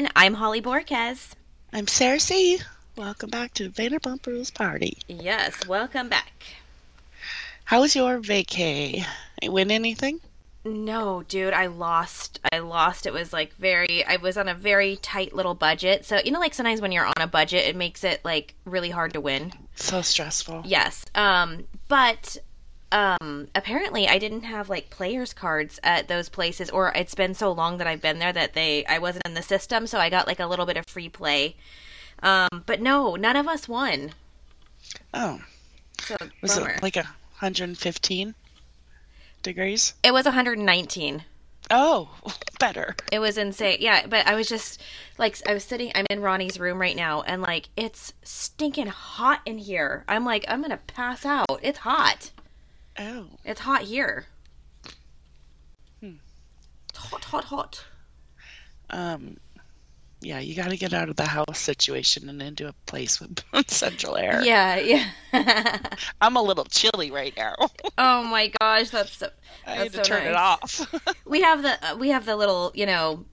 And I'm Holly Borquez. I'm Sarah C. Welcome back to Vanderpump Rules Party. Yes, welcome back. How was your vacay? Win anything? No, dude, I lost. I lost. It was like very. I was on a very tight little budget. So you know, like sometimes when you're on a budget, it makes it like really hard to win. So stressful. Yes. Um. But um apparently i didn't have like players cards at those places or it's been so long that i've been there that they i wasn't in the system so i got like a little bit of free play. Um but no none of us won. Oh, so was bummer. it like a 115 degrees? it was 119 Oh, better. it was insane. Yeah but i was just like i was sitting i'm in ronnie's room right now and like it's stinking hot in here. I'm like i'm gonna pass out. It's hot Oh, it's hot here Hmm. it's hot hot hot um, yeah, you got to get out of the house situation and into a place with central air. yeah yeah I'm a little chilly right now. Oh my gosh, that's so. I had to so turn it off. We have the uh, we have the little you know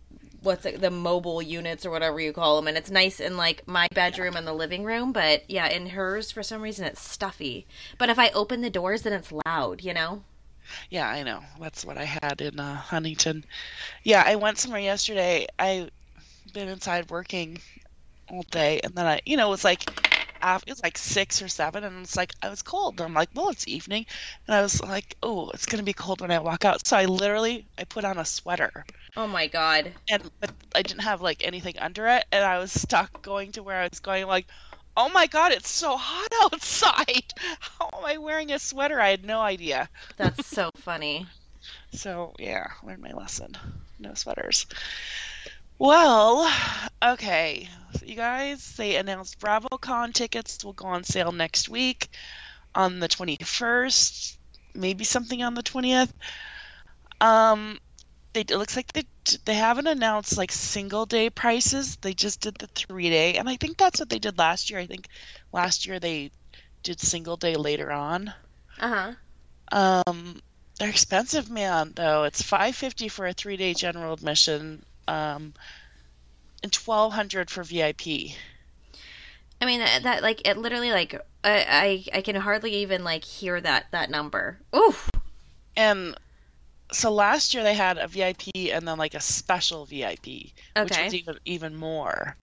what's it, the mobile units or whatever you call them, and it's nice in like my bedroom and the living room. But yeah, in hers for some reason it's stuffy. But if I open the doors, then it's loud. You know. Yeah, I know. That's what I had in uh, Huntington. Yeah, I went somewhere yesterday. I been inside working all day, and then I, you know, it was like af it was like six or seven, and it's like I was cold. I'm like, well, it's evening, and I was like, oh, it's gonna be cold when I walk out. So I literally I put on a sweater, Oh my god. and but I didn't have like anything under it, and I was stuck going to where I was going. Like, oh my god, it's so hot outside. How am I wearing a sweater? I had no idea. That's so funny. So yeah, learned my lesson. No sweaters. Well, okay, so you guys. They announced BravoCon tickets will go on sale next week, on the twenty first. Maybe something on the twentieth. Um, they it looks like they they haven't announced like single day prices. They just did the three day, and I think that's what they did last year. I think last year they did single day later on. Uh huh. Um, they're expensive, man. Though it's five fifty for a three day general admission, um, and twelve hundred for VIP. I mean that, that like it literally like I, I I can hardly even like hear that that number. Oof. And so last year they had a VIP and then like a special VIP, okay. which was even even more.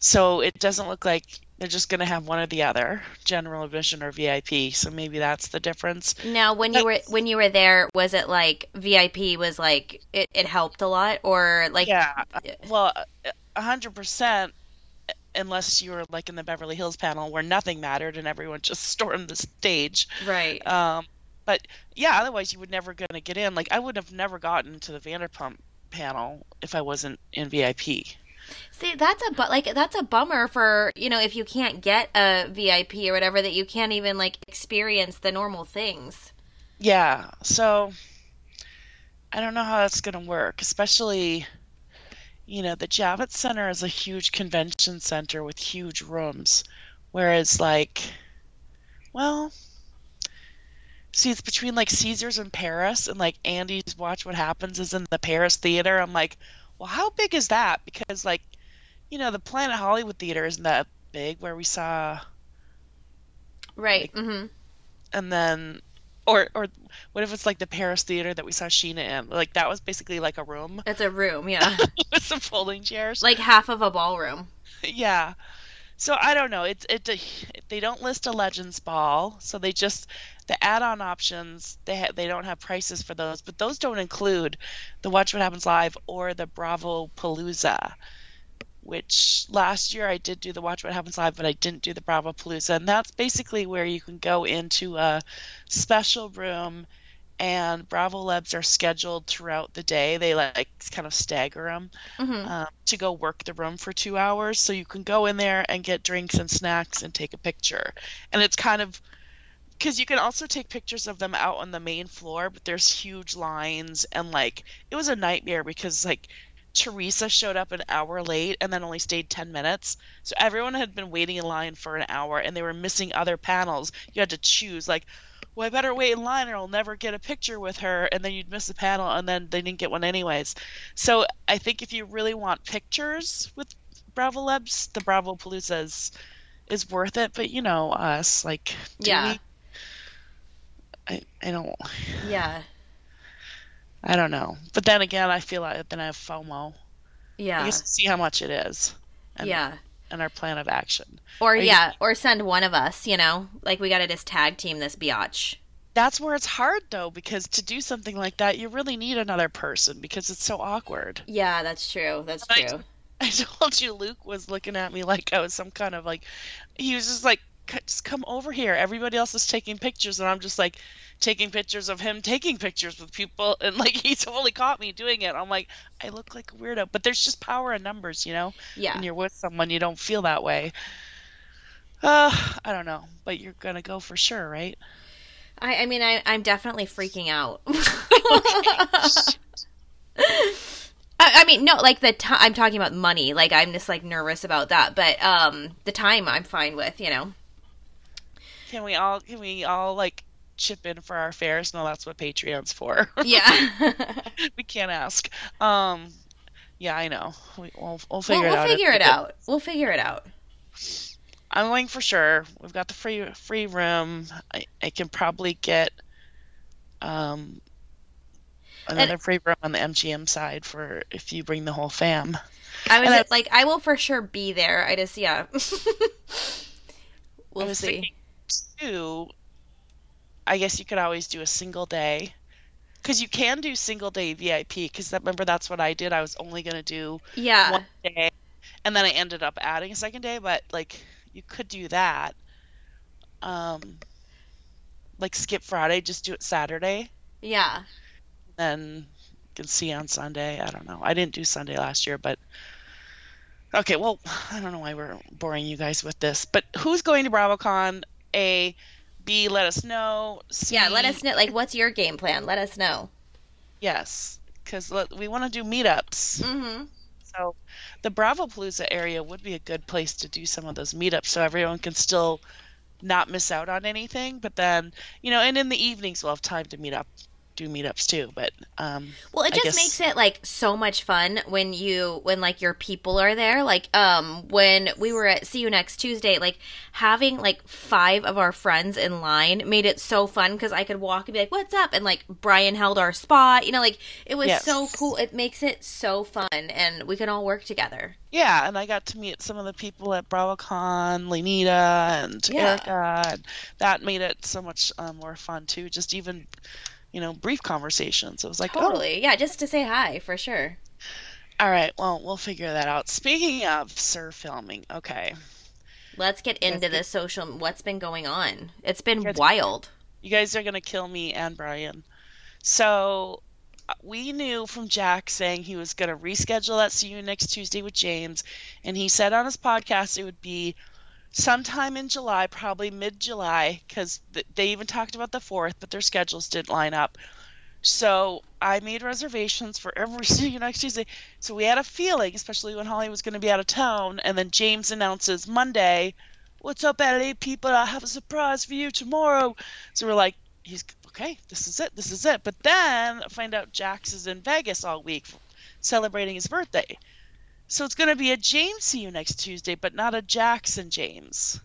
So it doesn't look like they're just gonna have one or the other, general admission or VIP. So maybe that's the difference. Now, when you were when you were there, was it like VIP was like it, it helped a lot, or like Yeah, well, hundred percent. Unless you were like in the Beverly Hills panel where nothing mattered and everyone just stormed the stage. right? Um, but yeah, otherwise you would never gonna get in. Like I would have never gotten to the Vanderpump panel if I wasn't in VIP. See, that's a but like that's a bummer for you know if you can't get a VIP or whatever that you can't even like experience the normal things. Yeah, so I don't know how that's gonna work, especially you know, the Javits Center is a huge convention center with huge rooms, whereas like, well, see, it's between like Caesars and Paris, and like Andy's Watch What Happens is in the Paris theater. I'm like, well, how big is that? Because like, you know, the Planet Hollywood theater isn't that big, where we saw Right. Mm-hmm. and then or or what if it's like the Paris theater that we saw Scheana in? Like that was basically like a room It's a room, yeah, with some folding chairs. like half of a ballroom. yeah. So I don't know. It's it they don't list a Legends Ball, so they just the add-on options they ha- they don't have prices for those, but those don't include the Watch What Happens Live or the Bravo Palooza. Which last year I did do the Watch What Happens Live, but I didn't do the Bravo Palooza, and that's basically where you can go into a special room, and Bravo Lebs are scheduled throughout the day. They like kind of stagger them hmm um, to go work the room for two hours. So you can go in there and get drinks and snacks and take a picture. And it's kind of because you can also take pictures of them out on the main floor, but there's huge lines and like it was a nightmare because like Teresa showed up an hour late and then only stayed 10 minutes. So everyone had been waiting in line for an hour and they were missing other panels. You had to choose like well, I better wait in line or I'll never get a picture with her. And then you'd miss a panel and then they didn't get one anyways. So I think if you really want pictures with Bravo Lebs, the Bravo Palooza is, is worth it. But you know, us, like, yeah. We... I, I don't. Yeah. I don't know. But then again, I feel like then I have FOMO. Yeah. I guess see how much it is. And, yeah. And our plan of action. Or, yeah, or send one of us, you know? Like, we got to just tag team this biatch. That's where it's hard, though, because to do something like that, you really need another person because it's so awkward. Yeah, that's true. That's true. I, I told you Luke was looking at me like I was some kind of like, he was just like, just come over here. Everybody else is taking pictures, and I'm just like taking pictures of him taking pictures with people, and like he totally caught me doing it. I'm like, I look like a weirdo, but there's just power in numbers, you know. Yeah. When you're with someone, you don't feel that way. Uh, I don't know, but you're gonna go for sure, right? I, I mean, I, I'm definitely freaking out. I mean, no, like the time I'm talking about money. Like I'm just like nervous about that, but um, the time I'm fine with, you know. Can we all can we all like chip in for our fares? No, that's what Patreon's for. Yeah. we can't ask. Um yeah, I know. We, will we'll figure we'll, it we'll out. Figure it out. We'll figure it out. I'm going for sure. We've got the free free room. I, I can probably get um another and, free room on the MGM side for if you bring the whole fam. I was like, I will for sure be there. I just yeah. we'll see. Thinking, two, I guess you could always do a single day. Because you can do single day VIP. Because remember, that's what I did. I was only going to do yeah. one day. And then I ended up adding a second day. But, like, you could do that. Um, like, skip Friday, just do it Saturday. Yeah. Then you can see on Sunday. I don't know. I didn't do Sunday last year, but. Okay, well, I don't know why we're boring you guys with this, but who's going to BravoCon? A, B, let us know. C, yeah, let us know. Like, what's your game plan? Let us know. Yes, because we want to do meetups. Mm-hmm. So, the Bravo Palooza area would be a good place to do some of those meetups, so everyone can still not miss out on anything. But then, you know, and in the evenings we'll have time to meet up do meetups too but um well it just guess... makes it like so much fun when you when like your people are there like um when we were at see you next tuesday like having like five of our friends in line made it so fun because i could walk and be like what's up and like brian held our spot you know like it was yes. so cool it makes it so fun and we can all work together yeah and i got to meet some of the people at bravocon lenita and yeah. erica and that made it so much um, more fun too just even you know, brief conversations. It was like oh. totally, oh. yeah, just to say hi for sure. All right, well, we'll figure that out. Speaking of SUR filming, okay. Let's get into the social. What's been going on? It's been you wild. You guys are gonna kill me and Brian. So we knew from Jax saying he was gonna reschedule that see you next Tuesday with James, and he said on his podcast it would be sometime in July, probably mid July, because th- they even talked about the 4th, but their schedules didn't line up. So I made reservations for every single next Tuesday. So we had a feeling, especially when Holly was going to be out of town, and then James announces Monday, "What's up, LA people? I have a surprise for you tomorrow." So we're like, "He's okay. This is it. This is it." But then I find out Jax is in Vegas all week, celebrating his birthday. So it's going to be a James see you next Tuesday, but not a Jackson James.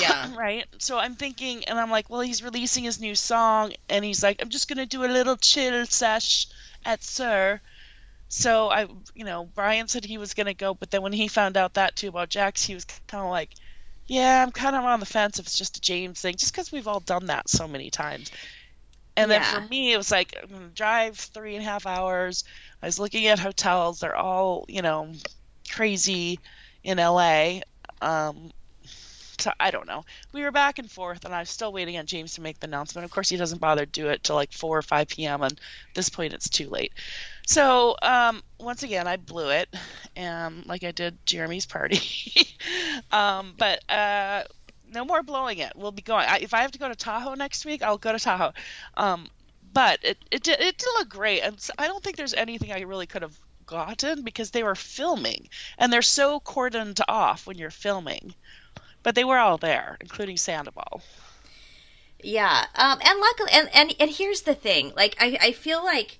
Yeah. right? So I'm thinking, and I'm like, well, he's releasing his new song, and he's like, I'm just going to do a little chill sesh at SUR. So I, you know, Brian said he was going to go, but then when he found out that too about Jax, he was kind of like, yeah, I'm kind of on the fence if it's just a James thing, just because we've all done that so many times. And yeah. then for me, it was like, I'm going to drive three and a half hours I was looking at hotels. They're all, you know, crazy in LA. Um, so I don't know. We were back and forth, and I was still waiting on James to make the announcement. Of course, he doesn't bother to do it till like 4 or 5 p.m., and at this point, it's too late. So, um, once again, I blew it, and like I did Jeremy's party. um, but uh, no more blowing it. We'll be going. I, if I have to go to Tahoe next week, I'll go to Tahoe. Um, but it it did, it did look great, and I don't think there's anything I really could have gotten because they were filming, and they're so cordoned off when you're filming. But they were all there, including Sandoval. Yeah. Um and luckily and, and and here's the thing. Like I I feel like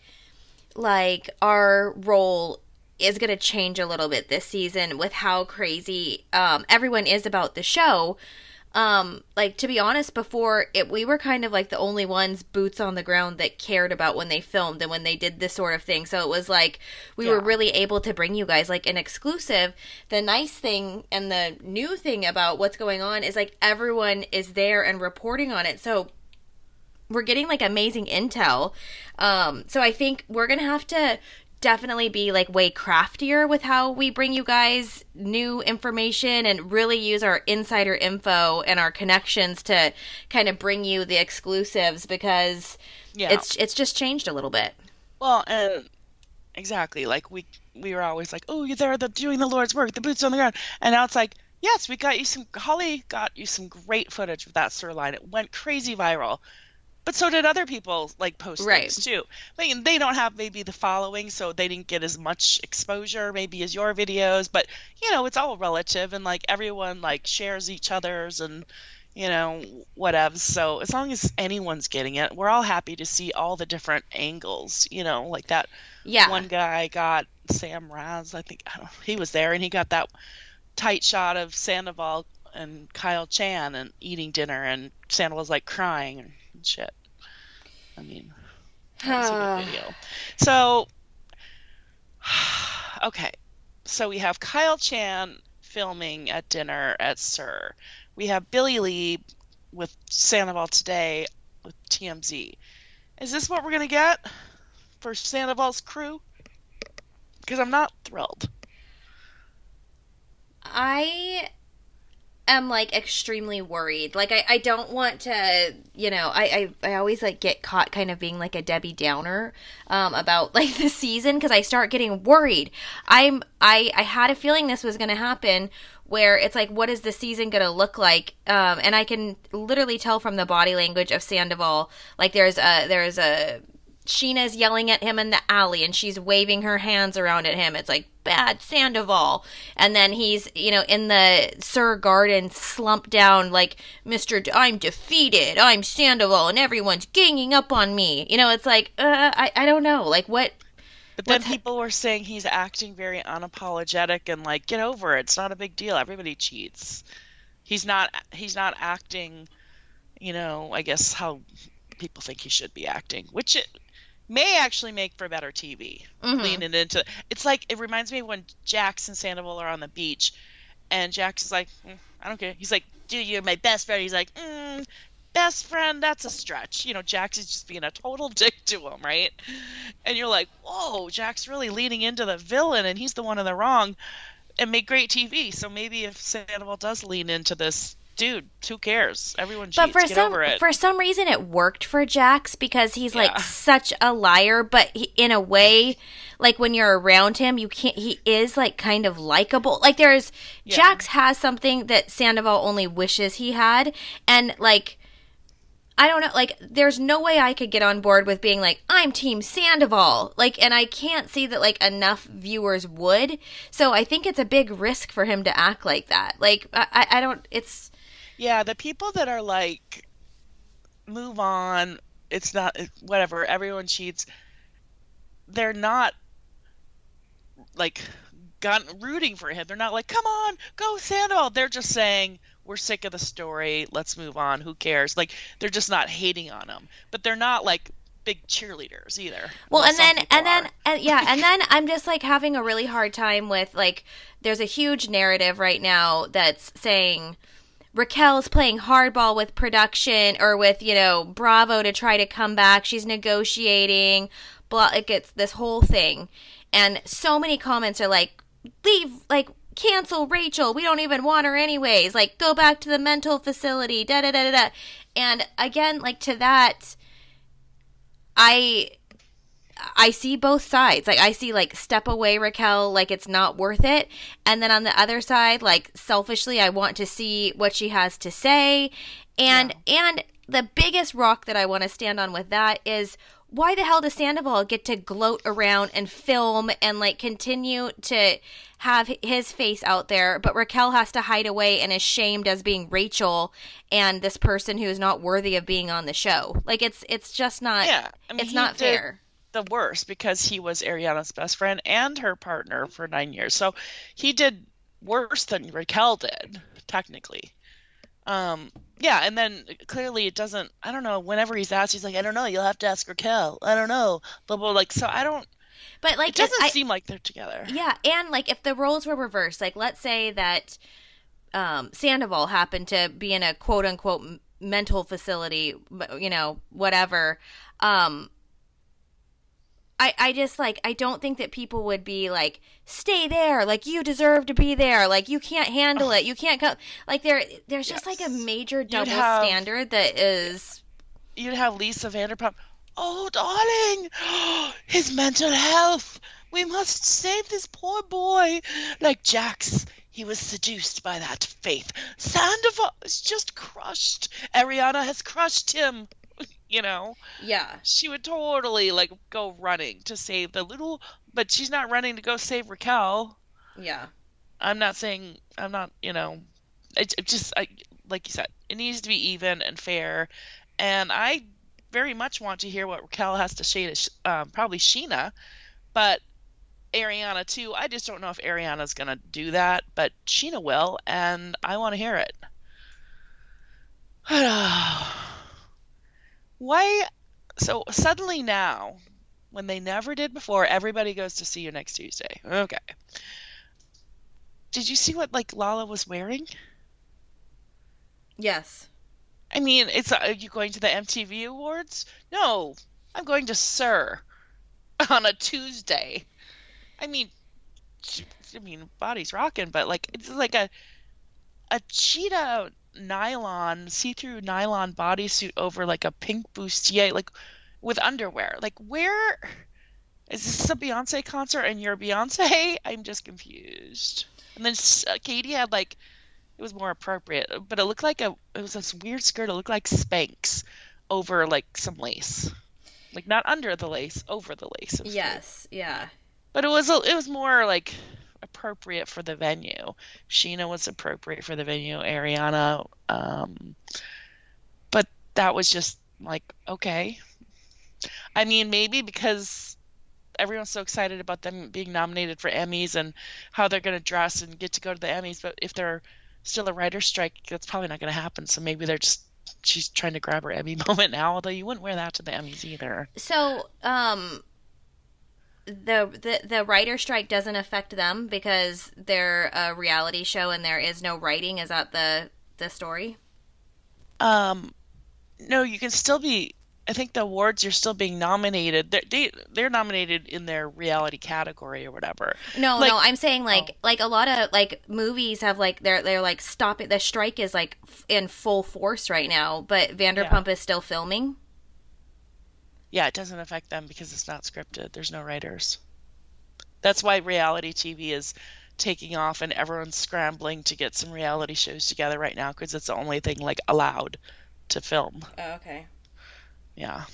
like our role is going to change a little bit this season with how crazy um everyone is about the show. Um like to be honest before it we were kind of like the only ones boots on the ground that cared about when they filmed and when they did this sort of thing. So it was like we Yeah. were really able to bring you guys like an exclusive. The nice thing and the new thing about what's going on is like everyone is there and reporting on it. So we're getting like amazing intel. Um, so I think we're gonna have to definitely be like way craftier with how we bring you guys new information and really use our insider info and our connections to kind of bring you the exclusives because Yeah. it's it's just changed a little bit. Well, and exactly like we we were always like, oh, you're there, the doing the Lord's work, the boots on the ground, and now it's like, yes, we got you some. Holly got you some great footage of that sirloin. It went crazy viral, but so did other people like post Right. things too. I mean, they don't have maybe the following, so they didn't get as much exposure maybe as your videos, but you know, it's all relative, and like everyone like shares each other's and. You know, whatevs. So as long as anyone's getting it, we're all happy to see all the different angles. You know, like that Yeah. one guy got Sam Raz, I think I he was there, and he got that tight shot of Sandoval and Kyle Chan and eating dinner, and Sandoval's like crying and shit. I mean, that was a good video. So, okay, so we have Kyle Chan filming at dinner at SUR. We have Billie Lee with Sandoval today with TMZ. Is this what we're gonna get for Sandoval's crew? Because I'm not thrilled. I am like extremely worried. Like I, I don't want to, you know, I, I, I always like get caught kind of being like a Debbie Downer um, about like the season because I start getting worried. I'm I I had a feeling this was going to happen where it's like what is the season going to look like um, and I can literally tell from the body language of Sandoval like there's a there's a Scheana's yelling at him in the alley and she's waving her hands around at him. It's like bad Sandoval. And then he's, you know, in the SUR Garden slumped down like Mr. D- I'm defeated. I'm Sandoval and everyone's ganging up on me. You know, it's like uh I I don't know. Like what But then What's ha- people were saying he's acting very unapologetic and like, get over it. It's not a big deal. Everybody cheats. He's not. He's not acting. You know, I guess how people think he should be acting, which it may actually make for better TV. Mhm. Leaning into. It's like it reminds me when Jax and Sandoval are on the beach, and Jax is like, "Mm, I don't care. He's like, dude, you're my best friend. He's like, mm, best friend, that's a stretch. You know, Jax is just being a total dick to him, right? And you're like, whoa, Jax's really leaning into the villain, and he's the one in the wrong, and make great TV. So maybe if Sandoval does lean into this, dude, who cares? Everyone cheats. but for Get some over it. for some reason it worked for Jax because he's like such a liar but he, in a way like when you're around him you can't he is like kind of likable like there's Yeah. Jax has something that Sandoval only wishes he had and like I don't know like there's no way I could get on board with being like I'm team Sandoval like and I can't see that like enough viewers would so I think it's a big risk for him to act like that like I, I don't it's Yeah, the people that are like, move on, it's not, whatever, everyone cheats, they're not like gun, rooting for him. They're not like, come on, go Sandoval. They're just saying, we're sick of the story, let's move on, who cares? Like, they're just not hating on him. But they're not like big cheerleaders either. Well, and then and then and yeah, and then I'm just like having a really hard time with like there's a huge narrative right now that's saying Raquel's playing hardball with production or with, you know, Bravo to try to come back. She's negotiating, blah it gets this whole thing. And so many comments are like leave like cancel Rachel. We don't even want her anyways. Like go back to the mental facility. Da da da da da. And again, like to that I I see both sides. Like I see like step away Raquel like it's not worth it. And then on the other side, like selfishly I want to see what she has to say. And and the biggest rock that I want to stand on with that is why the hell does Sandoval get to gloat around and film and like continue to have his face out there, but Raquel has to hide away and is shamed as being Rachel and this person who is not worthy of being on the show. Like it's it's just not Yeah, I mean, it's not did fair. The worst because he was Ariana's best friend and her partner for nine years. So he did worse than Raquel did, technically. Um, yeah, and then clearly it doesn't. I don't know. Whenever he's asked, he's like, "I don't know. You'll have to ask Raquel. I don't know." Blah blah. Like, so I don't. But like It doesn't I- seem like they're together. Yeah, and like if the roles were reversed, like let's say that um, Sandoval happened to be in a quote unquote mental facility, you know, whatever. Um, I I just like I don't think that people would be like stay there, like you deserve to be there, like you can't handle it, you can't go. Like there, there's just like a major double have- standard that is. You'd have Lisa Vanderpump. Oh, darling, his mental health. We must save this poor boy. Like Jax, he was seduced by that faith. Sandoval is just crushed. Ariana has crushed him. You know, Yeah, she would totally like go running to save the little, but she's not running to go save Raquel. yeah. I'm not saying I'm not, you know, it, it just I, like you said, it needs to be even and fair, and I very much want to hear what Raquel has to say to um, probably Scheana, but Ariana too. I just don't know if Ariana's gonna do that, but Scheana will, and I want to hear it. Why? So suddenly now, when they never did before, everybody goes to see you next Tuesday. Okay. Did you see what like Lala was wearing? Yes. I mean, it's are you going to the MTV Awards? No, I'm going to SUR on a Tuesday. I mean, I mean, body's rocking, but like it's like a a cheetah nylon, see-through nylon bodysuit over like a pink bustier, like with underwear. Like, where is this a Beyonce concert and you're Beyonce? I'm just confused. And then uh, Katie had like it was more appropriate, but it looked like a it was this weird skirt. It looked like Spanx over like some lace, like not under the lace, over the lace. Was weird. Yes. Yeah. but it was a, it was more like appropriate for the venue. Scheana was appropriate for the venue. Ariana, um, but that was just like okay. I mean, maybe because everyone's so excited about them being nominated for Emmys and how they're going to dress and get to go to the Emmys, but if they're still a writer's strike, that's probably not going to happen. So maybe they're just she's trying to grab her Emmy moment now. Although you wouldn't wear that to the Emmys either. So, um, the the the writer strike doesn't affect them because they're a reality show and there is no writing. Is that the the story? Um, no, you can still be. I think the awards you're still being nominated. They're, they they're nominated in their reality category or whatever. No, Like- no. I'm saying like like a lot of like movies have like they're they're like stop it. The strike is like f- in full force right now, but Vanderpump is still filming. Yeah, it doesn't affect them because it's not scripted. There's no writers. That's why reality TV is taking off and everyone's scrambling to get some reality shows together right now because it's the only thing like allowed to film. Oh, okay. Yeah.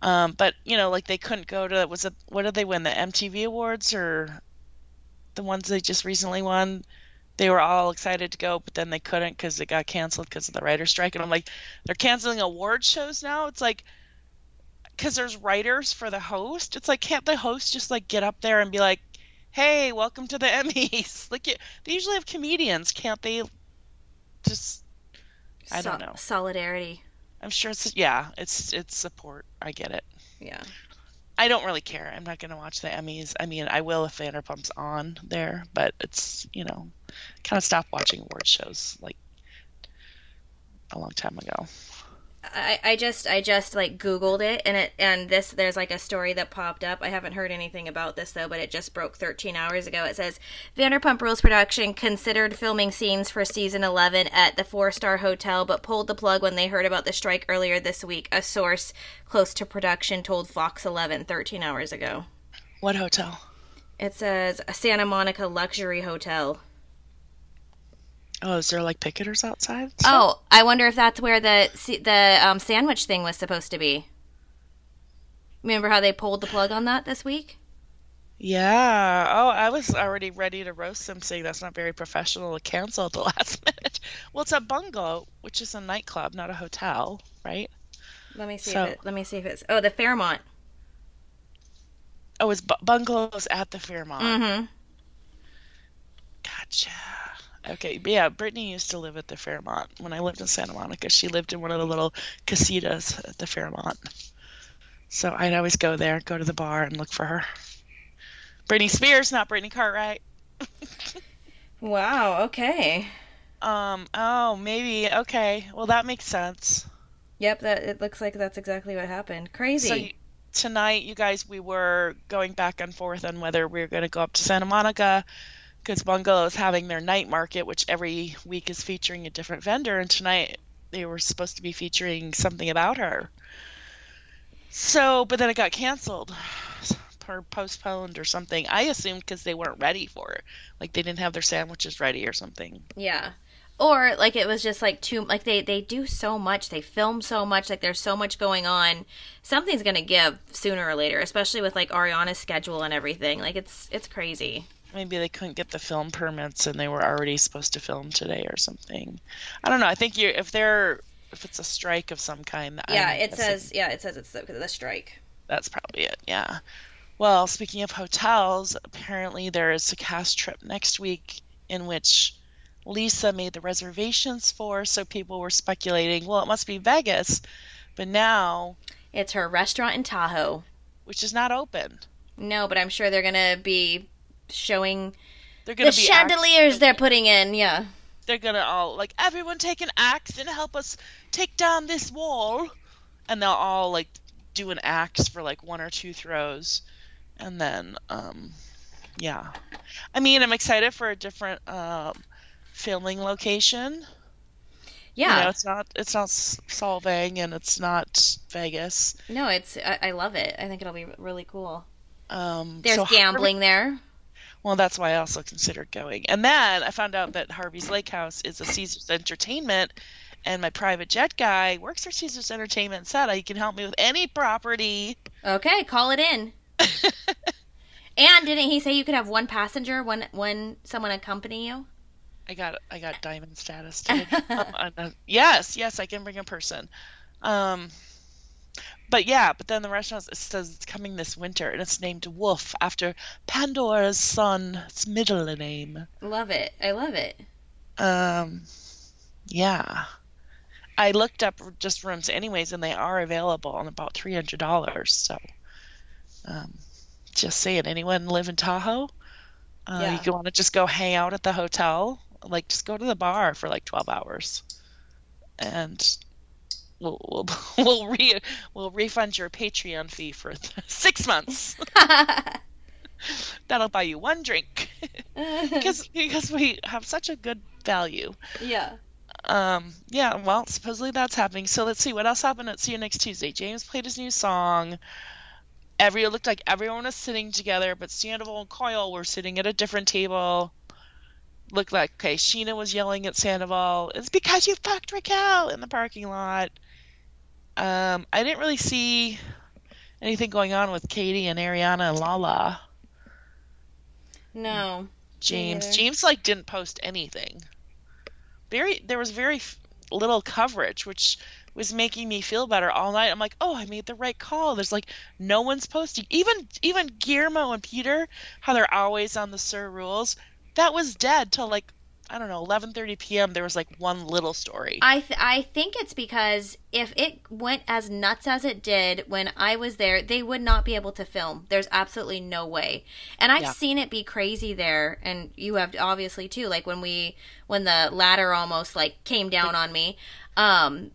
Um, but you know, like they couldn't go to was it what did they win the MTV Awards or the ones they just recently won? They were all excited to go, but then they couldn't because it got canceled because of the writer's strike. And I'm like, they're canceling award shows now. It's like because there's writers for the host. It's like can't the host just like get up there and be like, "Hey, welcome to the Emmys." like they usually have comedians, can't they? Just I don't know. Solidarity. I'm sure it's yeah, it's it's support. I get it. Yeah. I don't really care. I'm not going to watch the Emmys. I mean, I will if Vanderpump's on there, but it's you know, kind of stopped watching award shows like a long time ago. I, I just I just like Googled it and it and this there's like a story that popped up. I haven't heard anything about this though, but it just broke 13 hours ago. It says Vanderpump Rules production considered filming scenes for season 11 at the four star hotel, but pulled the plug when they heard about the strike earlier this week. A source close to production told Fox 11 13 hours ago. What hotel? It says a Santa Monica luxury hotel. Oh, is there like picketers outside? Oh, I wonder if that's where the the um, sandwich thing was supposed to be. Remember how they pulled the plug on that this week? Yeah. Oh, I was already ready to roast them, saying that's not very professional to cancel at the last minute. Well, it's a bungalow, which is a nightclub, not a hotel, right? Let me see. So- if it, let me see if it's. Oh, the Fairmont. Oh, it's bu- bungalows at the Fairmont. Mm-hmm. Gotcha. Okay, yeah, Britney used to live at the Fairmont when I lived in Santa Monica. She lived in one of the little casitas at the Fairmont. So I'd always go there, go to the bar, and look for her. Britney Spears, not Brittany Cartwright. Wow. Okay. Um. Oh, maybe. Okay. Well, that makes sense. Yep. That it looks like that's exactly what happened. Crazy. So you, tonight, you guys, we were going back and forth on whether we were going to go up to Santa Monica because Bungalow is having their night market, which every week is featuring a different vendor. And tonight, they were supposed to be featuring something about her. So, but then it got canceled or postponed or something. I assumed because they weren't ready for it, like they didn't have their sandwiches ready or something. Yeah. Or like it was just like too like they they do so much, they film so much, like there's so much going on. Something's going to give sooner or later, especially with like Ariana's schedule and everything. Like it's it's crazy. Maybe they couldn't get the film permits and they were already supposed to film today or something. I don't know. I think you if they're if it's a strike of some kind. Yeah, I'm it guessing says yeah, it says it's the, the strike. that's probably it. Yeah. Well, speaking of hotels, apparently there is a cast trip next week in which Lisa made the reservations for. So people were speculating, well, it must be Vegas, but now, It's her restaurant in Tahoe. which is not open, No, but I'm sure they're going to be showing they're the be act- chandeliers they're putting in. Yeah. they're gonna all like everyone take an axe and help us take down this wall and they'll all like do an axe for like one or two throws and then um yeah i mean i'm excited for a different um filming location Yeah. you know it's not it's not S- solvang and it's not vegas no, it's I, I love it. I think it'll be really cool. um There's so gambling there. Well, that's why I also considered going. And then I found out that Harvey's Lake House is a Caesars Entertainment, and my private jet guy works for Caesars Entertainment. Said he can help me with any property. Okay, call it in. And didn't he say you could have one passenger, one one someone accompany you? I got I got diamond status. Um, I'm yes, yes, I can bring a person. Um, but yeah, but then the restaurant says it's coming this winter, and it's named Wolf after Pandora's son. It's middle name. Love it. I love it. Um, yeah. I looked up just rooms anyways, and they are available on about three hundred dollars. So, um, just saying, anyone live in Tahoe? Uh, Yeah. You want to just go hang out at the hotel? Like, just go to the bar for like twelve hours, and we'll we'll we'll re we'll refund your Patreon fee for six months. That'll buy you one drink because because we have such a good value. yeah. Um, yeah, well, supposedly that's happening. So let's see what else happened at See You Next Tuesday. James played his new song. Every it looked like everyone was sitting together, but Sandoval and Kyle were sitting at a different table. Looked like okay, Scheana was yelling at Sandoval, "It's because you fucked Raquel" in the parking lot. Um, I didn't really see anything going on with Katie and Ariana and Lala. No. James. James like didn't post anything. Very there was very f- little coverage, which was making me feel better all night. I'm like, oh, I made the right call. There's like no one's posting. Even even Guillermo and Peter, how they're always on the SUR Rules, that was dead till like I don't know 11:30 p.m. There was like one little story. I th- I think it's because if it went as nuts as it did when I was there, they would not be able to film. There's absolutely no way. And I've Yeah. seen it be crazy there, and you have obviously too. Like when we when the ladder almost like came down on me. Um,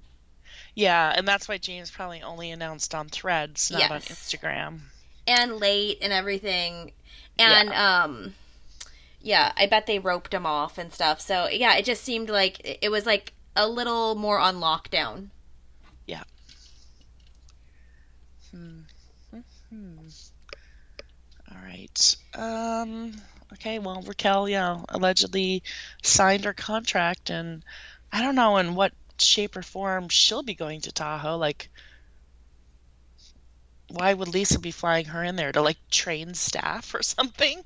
yeah, and that's why James probably only announced on Threads, not on Instagram. and late and everything and um yeah i bet they roped him off and stuff so yeah it just seemed like it was like a little more on lockdown Yeah. Hmm. Hmm. All right. Um. Okay. Well, Raquel, yeah, allegedly signed her contract, and I don't know in what shape or form she'll be going to Tahoe. Like, why would Lisa be flying her in there to like train staff or something?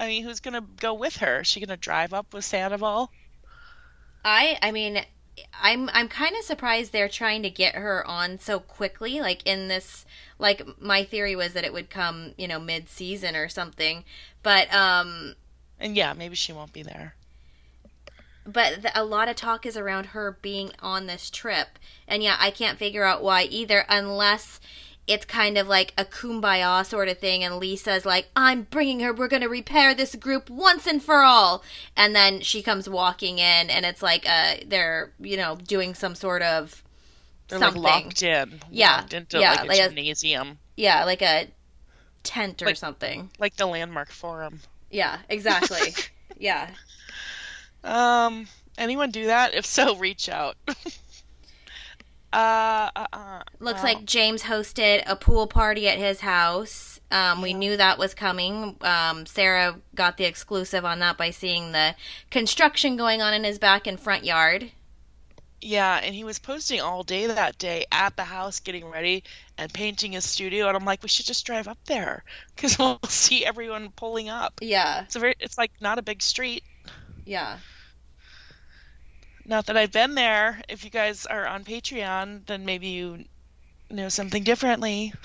I mean, who's gonna go with her? Is she gonna drive up with Sandoval? I I mean, I'm I'm kind of surprised they're trying to get her on so quickly. Like in this, like my theory was that it would come, you know, mid season or something. But um, And yeah, maybe she won't be there. but the, a lot of talk is around her being on this trip, and yeah, I can't figure out why either, unless it's kind of like a kumbaya sort of thing, and Lisa's like, "I'm bringing her. We're going to repair this group once and for all," and then she comes walking in, and it's like uh, they're you know doing some sort of They're something, like locked in. Yeah, Locked into yeah, like a like a- gymnasium. yeah, like a tent or Like- something. Like the landmark forum. Yeah, exactly. yeah. Um, anyone do that? If so, reach out. uh, uh, uh, Looks well, like James hosted a pool party at his house. Um, we knew that was coming. Um, Sarah got the exclusive on that by seeing the construction going on in his back and front yard. Yeah, and he was posting all day that day at the house, getting ready and painting his studio. And I'm like, we should just drive up there because we'll see everyone pulling up. Yeah, It's a very, it's like not a big street. yeah. Not that I've been there. If you guys are on Patreon, then maybe you know something differently.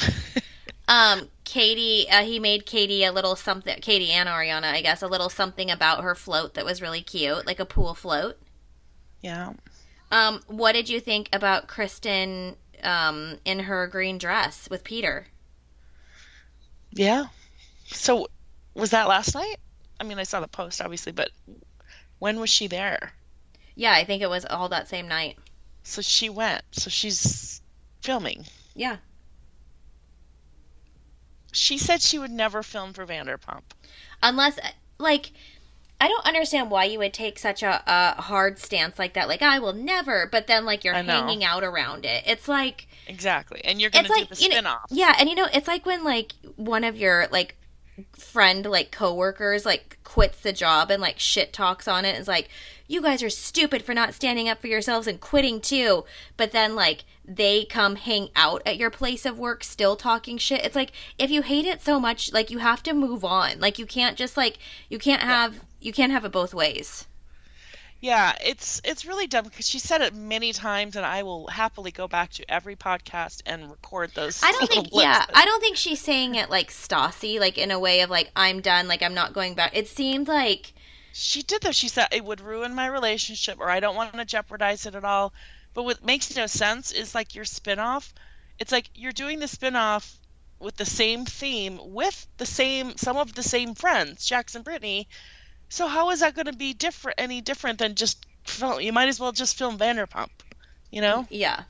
Um, Katie, uh, he made Katie a little something. Katie and Ariana, I guess, a little something about her float that was really cute, like a pool float. yeah. Um, what did you think about Kristen um, in her green dress with Peter? Yeah. So, was that last night? I mean, I saw the post, obviously, but when was she there? Yeah, I think it was all that same night. So she went. So she's filming. Yeah. She said she would never film for Vanderpump. Unless, uh, like, I don't understand why you would take such a, a hard stance like that. Like, I will never, but then, like, you're hanging out around it. It's like, Exactly. And you're going to like, do the you know, spin-off. yeah, and you know, it's like when, like, one of your, like, friend, like, coworkers, like, quits the job and, like, shit talks on it. And is like, you guys are stupid for not standing up for yourselves and quitting too. But then, like, they come hang out at your place of work still talking shit. It's like, if you hate it so much, like, you have to move on. Like, you can't just, like, you can't have, you can't have it both ways. Yeah, it's it's really dumb because she said it many times, and I will happily go back to every podcast and record those. I don't think, yeah, I don't think she's saying it like Stassi, like in a way of like, I'm done, like, I'm not going back. It seemed like, She did though. She said it would ruin my relationship, or I don't want to jeopardize it at all. But what makes no sense is like your spin-off. It's like you're doing the spin-off with the same theme, with the same some of the same friends, Jackson, Brittany. So how is that going to be different? Any different than just film? You might as well just film Vanderpump. You know? yeah.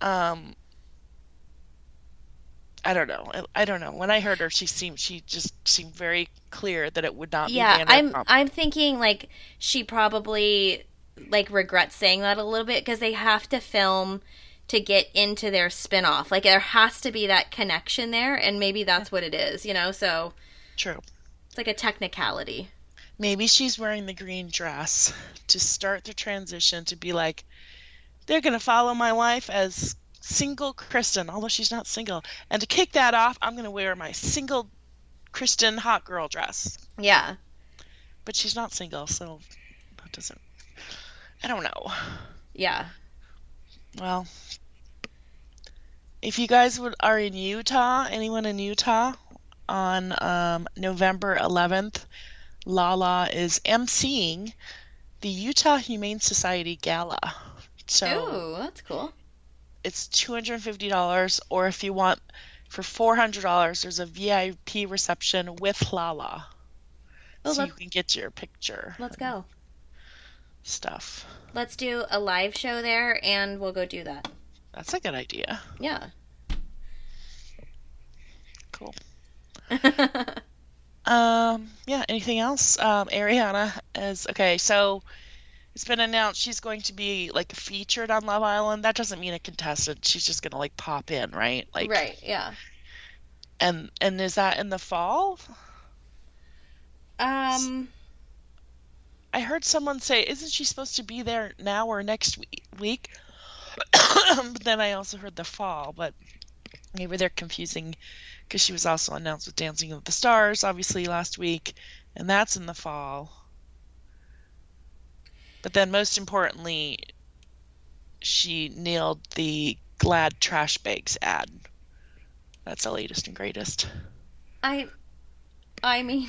Um. I don't know. I, I don't know. When I heard her, she seemed she just seemed very clear that it would not yeah be i'm i'm thinking like she probably like regrets saying that a little bit because they have to film to get into their spin-off like there has to be that connection there and maybe that's what it is you know so True. It's like a technicality Maybe she's wearing the green dress to start the transition to be like, they're going to follow my life as single Kristen, although she's not single. And to kick that off, I'm going to wear my single Kristen hot girl dress. yeah But she's not single, so that doesn't. I don't know. yeah Well, if you guys would, are in Utah, anyone in Utah, on um, November 11th, Lala is emceeing the Utah Humane Society Gala. So Ooh, that's cool it's $250, or if you want for $400, there's a VIP reception with Lala. Oh, so you can get your picture let's go stuff. let's do a live show there and we'll go do that That's a good idea. yeah Cool. Um, yeah, anything else? Um, Ariana is okay, so it's been announced she's going to be like featured on Love Island. That doesn't mean a contestant. She's just gonna like pop in, right? Like right yeah and and is that in the fall? um I heard someone say, isn't she supposed to be there now or next week? but then I also heard the fall, but maybe they're confusing because she was also announced with Dancing with the Stars, obviously last week, and that's in the fall. But then, most importantly, she nailed the Glad trash bags ad. That's the latest and greatest. I, I mean,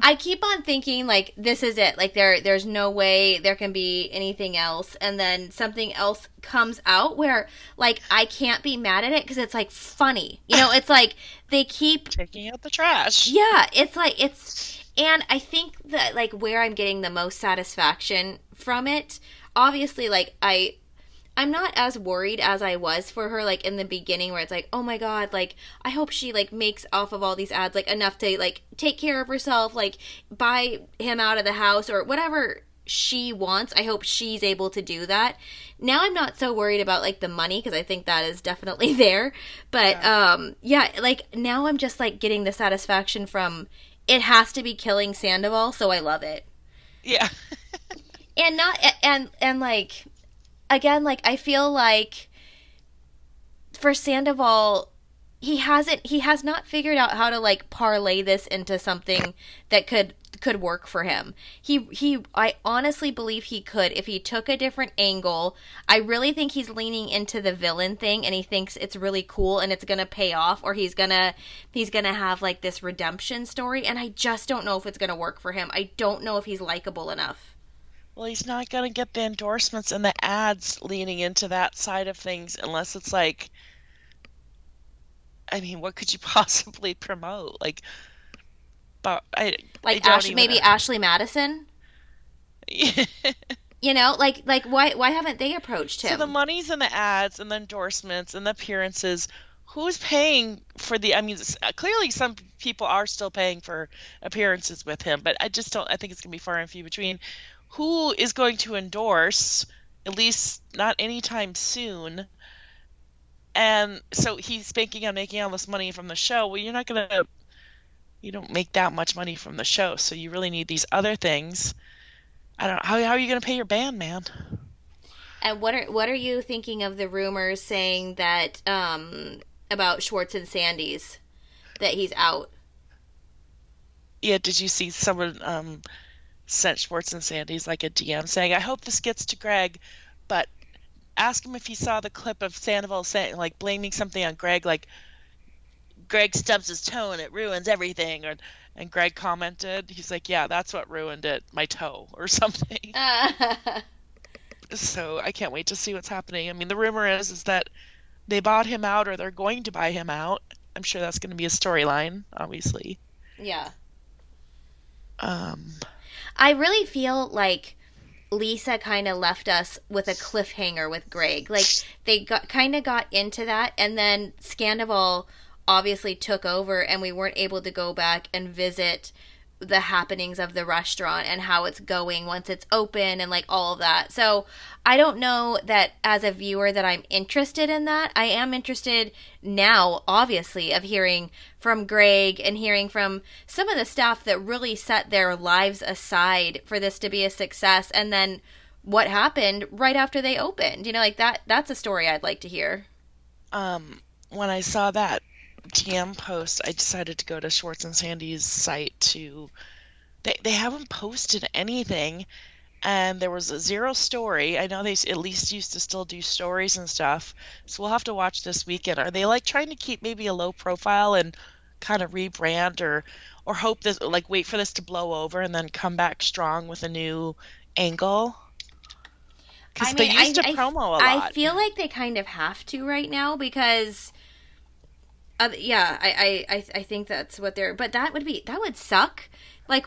I keep on thinking like this is it. Like there, there's no way there can be anything else, and then something else comes out where like I can't be mad at it because it's like funny. You know, it's like they keep taking out the trash. Yeah, it's like it's, and I think that like where I'm getting the most satisfaction from it, obviously, like I I'm not as worried as I was for her like in the beginning where it's like, "Oh my god, like I hope she like makes off of all these ads like enough to like take care of herself, like buy him out of the house or whatever she wants. I hope she's able to do that." Now I'm not so worried about like the money because I think that is definitely there. But yeah. um yeah, like now I'm just like getting the satisfaction from it has to be killing Sandoval, so I love it. Yeah. and not and and like again, like I feel like for Sandoval, he hasn't he has not figured out how to like parlay this into something that could could work for him. He he I honestly believe he could if he took a different angle. I really think he's leaning into the villain thing and he thinks it's really cool and it's going to pay off or he's going to he's going to have like this redemption story and I just don't know if it's going to work for him. I don't know if he's likable enough. Well, he's not going to get the endorsements and the ads leaning into that side of things unless it's like, I mean, what could you possibly promote? Like, but I like I Ash, maybe know. Ashley Madison. you know, like like why why haven't they approached him? So the money's in the ads and the endorsements and the appearances. Who's paying for the? I mean, uh, clearly some people are still paying for appearances with him, but I just don't. I think it's gonna be far and few between who is going to endorse, at least not anytime soon. And so he's banking on making all this money from the show. Well, you're not going to, you don't make that much money from the show. So you really need these other things. I don't know. How, how are you going to pay your band, man? And what are what are you thinking of the rumors saying that um, about Schwartz and Sandy's that he's out? Yeah, did you see someone um, sent Schwartz and Sandy's like a DM saying, I hope this gets to Greg, but ask him if he saw the clip of Sandoval saying, like, blaming something on Greg, like, Greg stubs his toe and it ruins everything. Or, and Greg commented, he's like, yeah, that's what ruined it, my toe, or something. so I can't wait to see what's happening. I mean, the rumor is, is that they bought him out or they're going to buy him out. I'm sure that's going to be a storyline, obviously. Yeah. Um, I really feel like Lisa kind of left us with a cliffhanger with Greg. Like they got kind of got into that, and then Scandoval obviously took over, and we weren't able to go back and visit the happenings of the restaurant and how it's going once it's open and like all of that. So I don't know that as a viewer that I'm interested in that. I am interested now, obviously, of hearing from Greg and hearing from some of the staff that really set their lives aside for this to be a success and then what happened right after they opened. You know, like that that's a story I'd like to hear. Um when I saw that DM post, I decided to go to Schwartz and Sandy's site to. They, they haven't posted anything, and there was a zero story. I know they at least used to still do stories and stuff, so we'll have to watch this weekend. Are they like trying to keep maybe a low profile and kind of rebrand, or or hope this like wait for this to blow over and then come back strong with a new angle? Because they used I, to promo a lot. I feel like they kind of have to right now because uh, yeah, I, I, I think that's what they're. But that would be that would suck. Like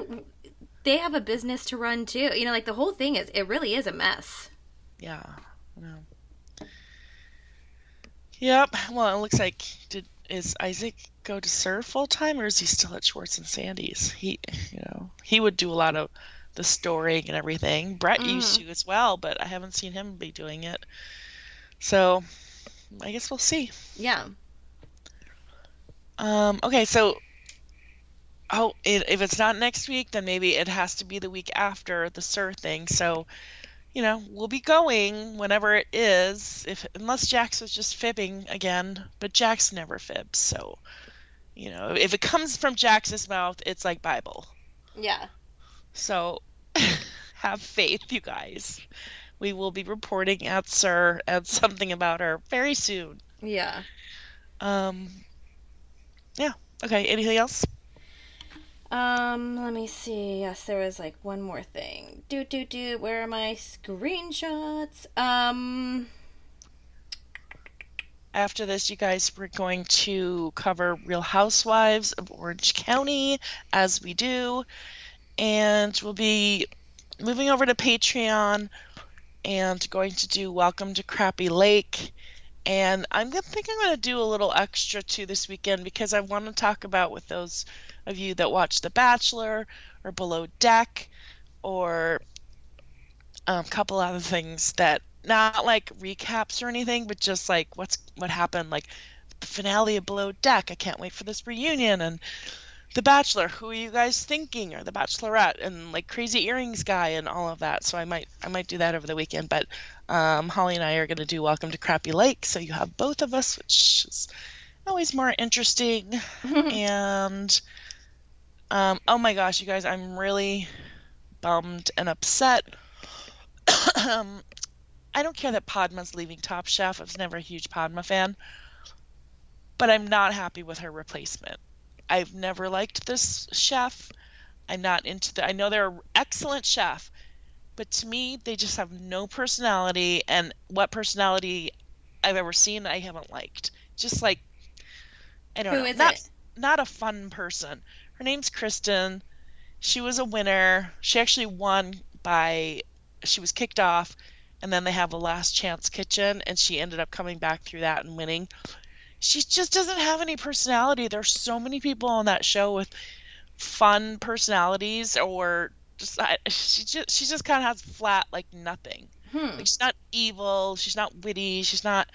they have a business to run too. You know, like the whole thing is it really is a mess. Yeah. No. Yep. Well, it looks like did is Isaac go to SUR full time or is he still at Schwartz and Sandy's? He, you know, he would do a lot of the storing and everything. Brett mm. used to as well, but I haven't seen him be doing it. So, I guess we'll see. Yeah. Um, okay, so oh, it, if it's not next week, then maybe it has to be the week after the SUR thing. So, you know, we'll be going whenever it is, if unless Jax was just fibbing again. But Jax never fibs, so you know, if it comes from Jax's mouth, it's like Bible. Yeah. So have faith, you guys. We will be reporting at SUR and something about her very soon. Yeah. Um. Yeah. Okay. Anything else? Um, let me see. Yes, there was like one more thing. Do do do. Where are my screenshots? Um. After this, you guys, we're going to cover Real Housewives of Orange County, as we do, and we'll be moving over to Patreon and going to do Welcome to Crappy Lake. And I'm gonna think I'm gonna do a little extra too this weekend because I want to talk about with those of you that watch The Bachelor or Below Deck or um, a couple other things that not like recaps or anything, but just like what's what happened, like the finale of Below Deck. I can't wait for this reunion and The Bachelor. Who are you guys thinking? Or The Bachelorette and like Crazy Earrings guy and all of that. So I might I might do that over the weekend. But um, Holly and I are going to do Welcome to Crappy Lake, so you have both of us, which is always more interesting. and um, oh my gosh, you guys, I'm really bummed and upset. um, I don't care that Padma's leaving Top Chef. I was never a huge Padma fan. But I'm not happy with her replacement. I've never liked this chef. I'm not into the I know they're an excellent chef, but to me they just have no personality and what personality I've ever seen I haven't liked. Just like I don't Who know. is not, it? not a fun person. Her name's Kristen. She was a winner. She actually won by she was kicked off and then they have a last chance kitchen and she ended up coming back through that and winning. She just doesn't have any personality. There's so many people on that show with fun personalities or just she just she just kind of has flat like nothing. Hmm. Like she's not evil, she's not witty, she's not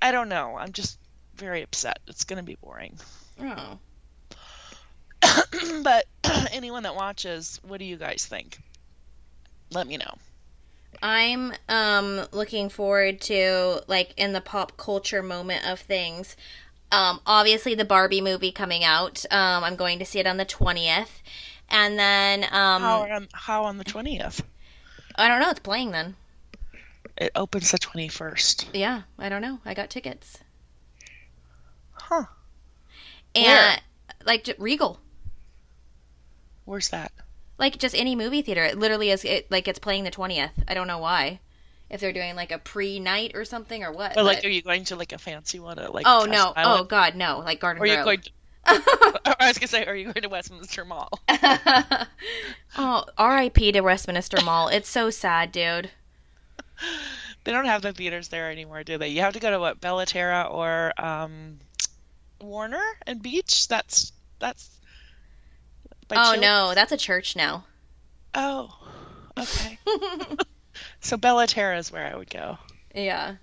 I don't know. I'm just very upset. It's going to be boring. Oh. but anyone that watches, what do you guys think? Let me know. I'm um looking forward to like in the pop culture moment of things. Um obviously the Barbie movie coming out. Um I'm going to see it on the 20th. And then um How on how on the twentieth? I don't know, it's playing then. It opens the twenty first. Yeah, I don't know. I got tickets. Huh? And Where? like Regal. Where's that? Like just any movie theater. It literally is it like it's playing the 20th. I don't know why. If they're doing like a pre-night or something or what. But like, are you going to like a fancy one at like? Oh Taft no. Oh god, no. Like Garden Or are you Grove. going? To, I was gonna say, are you going to Westminster Mall? oh, R.I.P. to Westminster Mall. It's so sad, dude. They don't have the theaters there anymore, do they? You have to go to what Bella Terra or um, Warner and Beach. That's that's. Oh no, that's a church now. Oh, okay. so Bella Terra is where I would go, Yeah.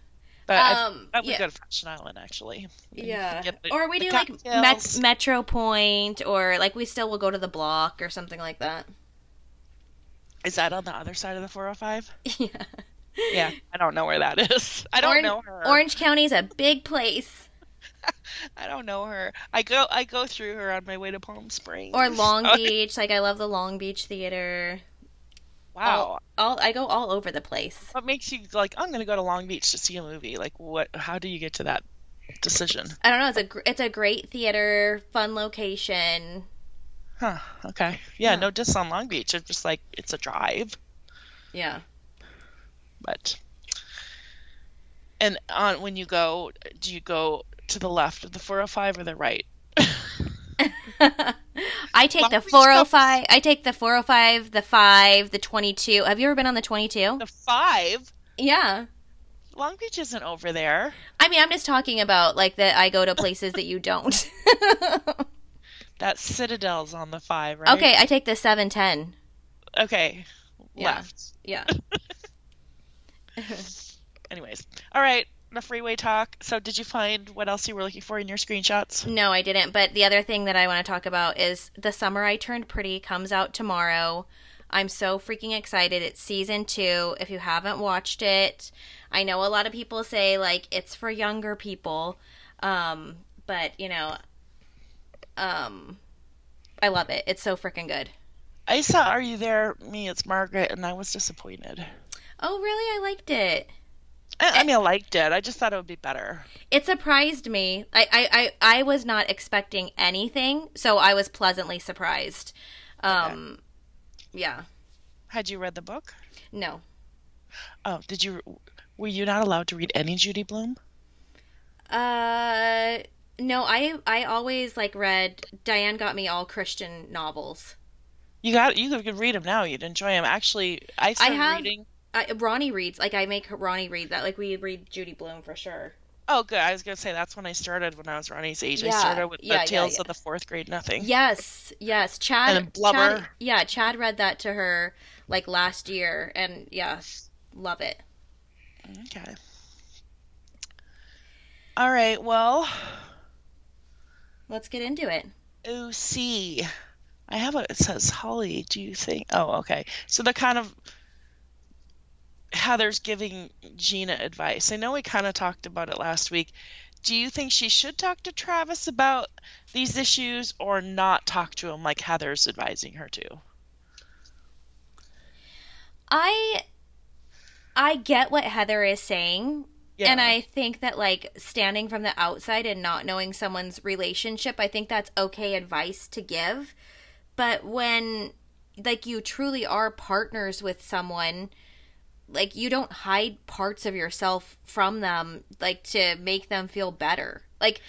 but I, Um, I would yeah. go to Fashion Island actually. Yeah. The- or we do like Met- Metro Point, or like we still will go to the block or something like that. Is that on the other side of the 405? yeah. Yeah, I don't know where that is. I don't Orange, know her. Orange County's a big place. I don't know her. I go I go through her on my way to Palm Springs. Or Long Beach. Like I love the Long Beach Theater. Wow. All, all I go all over the place. What makes you like I'm going to go to Long Beach to see a movie? Like what how do you get to that decision? I don't know. It's a gr- it's a great theater, fun location. Huh. Okay. Yeah, Yeah. no diss on Long Beach. It's just like it's a drive, Yeah. but and on when you go, do you go to the left of the 405 or the right? I take Long the Beach 405. I take the 405, the 5, the 22. Have you ever been on the 22? The 5? Yeah. Long Beach isn't over there. I mean, I'm just talking about like that I go to places that you don't. That Citadel's on the 5, right? okay, I take the 710. Okay. Yeah. Left. Yeah. Anyways. All right. Enough freeway talk. So, did you find what else you were looking for in your screenshots? No, I didn't. But the other thing that I want to talk about is The Summer I Turned Pretty comes out tomorrow. I'm so freaking excited. It's season two. If you haven't watched it, I know a lot of people say like it's for younger people, um, but you know, um, I love it. It's so freaking good. I saw Are You There? Me, it's Margaret, and I was disappointed. Oh, really? I liked it. I, I mean, I liked it. I just thought it would be better. It surprised me. I, I, I, I was not expecting anything, so I was pleasantly surprised. Um, yeah. Had you read the book? No. Oh, did you? Were you not allowed to read any Judy Blume? Uh, no. I, I always like read. Diane got me all Christian novels. You got you could read them now. You'd enjoy them. Actually, I started have- reading. I, Ronnie reads. Like I make Ronnie read that. Like we read Judy Blume for sure. Oh, good. I was gonna say that's when I started when I was Ronnie's age. Yeah, I started with the yeah, yeah, Tales yeah. of the Fourth Grade Nothing. Yes, yes. Chad. And Blubber. Chad, yeah, Chad read that to her like last year, and yeah, love it. Okay. All right. Well, Let's get into it. Oh, OC. I have a. It says Holly. Do you think? Oh, okay. So the kind of Heather's giving Gina advice. I know we kind of talked about it last week. Do you think she should talk to Travis about these issues or not talk to him like Heather's advising her to? I I get what Heather is saying. Yeah. And I think that like standing from the outside and not knowing someone's relationship, I think that's okay advice to give. But when like you truly are partners with someone, like you don't hide parts of yourself from them like to make them feel better. Like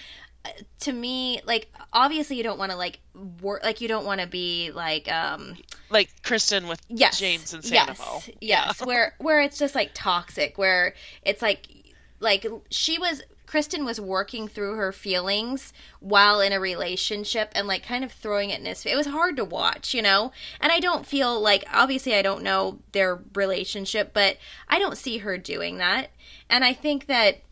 to me, like obviously you don't want to like work like you don't want to be like um like Kristen with yes James and yes Sandoval. yes where where it's just like toxic where it's like like she was kristen was working through her feelings while in a relationship and like kind of throwing it in his it was hard to watch you know? And i don't feel like obviously i don't know their relationship but i don't see her doing that. And i think that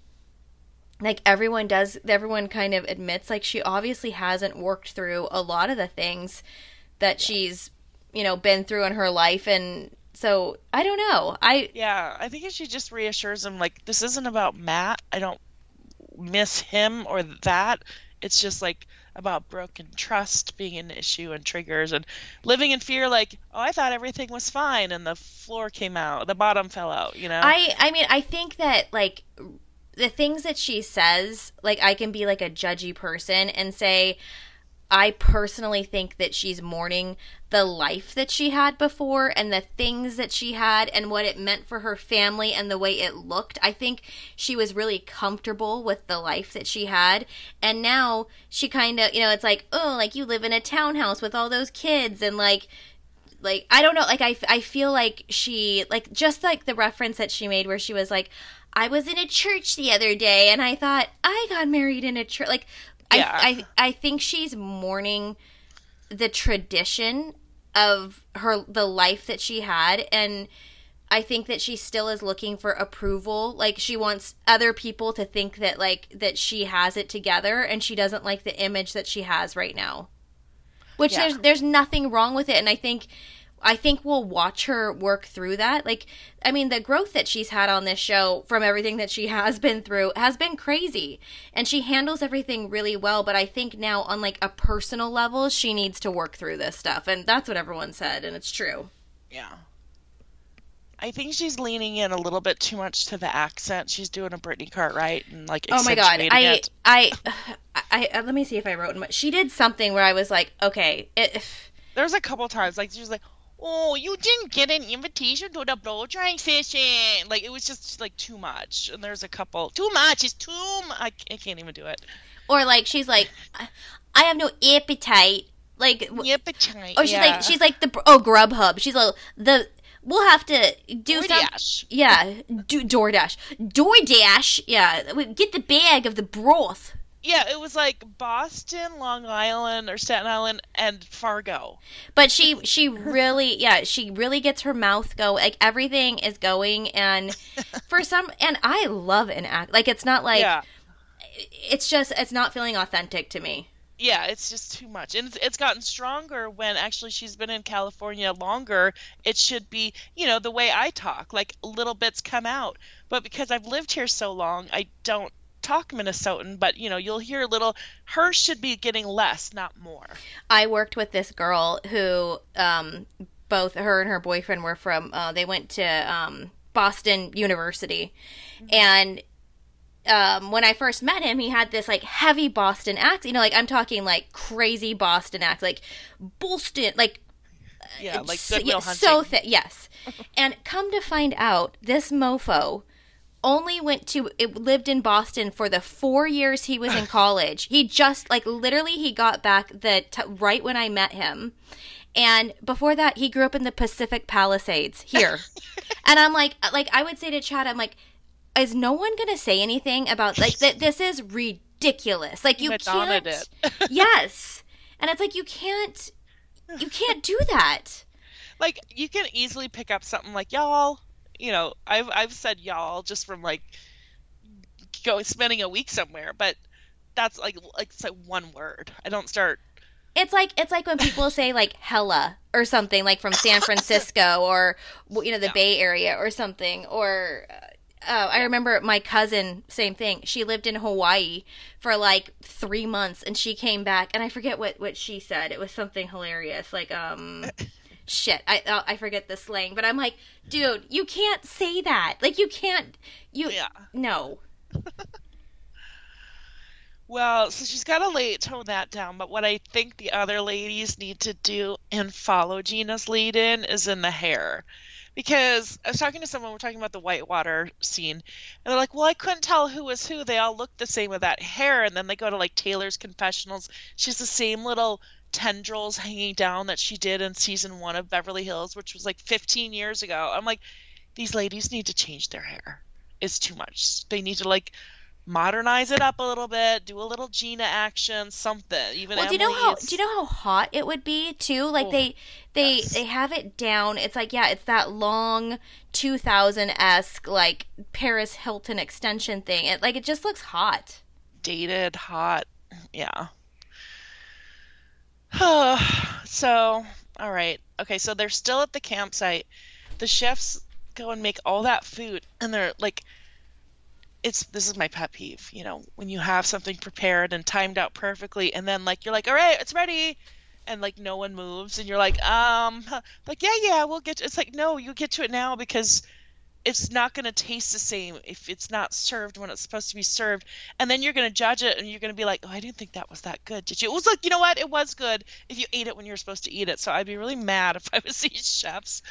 like everyone does everyone kind of admits like she obviously hasn't worked through a lot of the things that she's you know been through in her life. And so i don't know. I Yeah, I think if she just reassures him, like, this isn't about Matt. I don't miss him or that. It's just like about broken trust being an issue and triggers and living in fear. Like, oh, I thought everything was fine, and the floor came out, the bottom fell out. You know? i i mean i think that like the things that she says like i can be like a judgy person and say I personally think that she's mourning the life that she had before and the things that she had and what it meant for her family and the way it looked. I think she was really comfortable with the life that she had. And now she kind of, you know, it's like, oh, like you live in a townhouse with all those kids and like, like I don't know like I, I feel like she like just like the reference that she made where she was like I was in a church the other day and I thought I got married in a church like Yeah. I, I I think she's mourning the tradition of her the life that she had and I think that she still is looking for approval. Like she wants other people to think that like that she has it together and she doesn't like the image that she has right now. Which Yeah. there's there's nothing wrong with it and I think I think we'll watch her work through that. Like I mean the growth that she's had on this show from everything that she has been through has been crazy. And she handles everything really well, but I think now on like a personal level she needs to work through this stuff and that's what everyone said and it's true. Yeah. I think she's leaning in a little bit too much to the accent. She's doing a Brittany Cartwright and like Oh my god, I. I, I, I, let me see if I wrote. In my, she did something where I was like, okay, it, There's a couple times like she was like, "Oh, you didn't get an invitation to the blow drying session." Like it was just like too much. And there's a couple too much. It's too. mu- I, I can't even do it. or like she's like, I have no appetite. Like, Yep, or she's yeah. like, she's like the oh Grubhub. She's like the we'll have to do some. Yeah, do DoorDash, DoorDash. Yeah, get the bag of the broth. Yeah, it was like Boston, Long Island, or Staten Island, and Fargo. But she she really yeah she really gets her mouth go like everything is going and for some and I love an act like it's not like yeah, it's just it's not feeling authentic to me. yeah, it's just too much. And it's, it's gotten stronger when actually she's been in California longer. It should be, you know, the way I talk, like little bits come out. But because I've lived here so long, I don't talk Minnesotan, but you know, you'll hear a little hers should be getting less, not more. I worked with this girl who um both her and her boyfriend were from uh, they went to um Boston University. Mm-hmm. And um, when I first met him, he had this like heavy Boston accent. You know, like I'm talking like crazy Boston accent, like Boston, like yeah, like so, yeah, so thick. Yes, and come to find out, this mofo only went to it lived in Boston for the four years he was in college. he just like literally he got back the t- right when I met him. And before that, he grew up in the Pacific Palisades here. and I'm like, like I would say to Chad, I'm like, is no one going to say anything about like that? This is ridiculous. Like you can't. It. yes, and it's like you can't, you can't do that. Like you can easily pick up something like y'all. You know, I've I've said y'all just from like going spending a week somewhere, but that's like like it's like one word. I don't start it's like it's like when people say like hella or something like from San Francisco or you know the yeah. Bay Area or something or uh, I remember my cousin, same thing. She lived in Hawaii for like three months, and she came back, and I forget what what she said. It was something hilarious, like um, shit. I uh, I forget the slang, but I'm like, dude, you can't say that. Like, you can't. You yeah. no. well, so she's got to lay tone that down. But what I think the other ladies need to do and follow Gina's lead in is in the hair because I was talking to someone, we're talking about the whitewater scene, and they're like, "Well, I couldn't tell who was who. They all looked the same with that hair." And then they go to like Taylor's confessionals. She's the same little tendrils hanging down that she did in season one of Beverly Hills, which was like 15 years ago. I'm like, these ladies need to change their hair. It's too much. They need to like modernize it up a little bit, do a little Gina action, something. Even well, do you know how do you know how hot it would be too? Like oh, they they yes. they have it down. It's like yeah, it's that long two thousand esque like Paris Hilton extension thing. It like it just looks hot, dated, hot. Yeah. so all right, okay. So they're still at the campsite. The chefs go and make all that food, and they're like it's this is my pet peeve you know when you have something prepared and timed out perfectly and then like you're like all right it's ready and like no one moves and you're like um like yeah yeah we'll get to, it's like no you get to it now because it's not going to taste the same if it's not served when it's supposed to be served. And then you're going to judge it and you're going to be like oh i didn't think that was that good did you? It was like you know what? It was good if you ate it when you were supposed to eat it. So i'd be really mad if i was these chefs.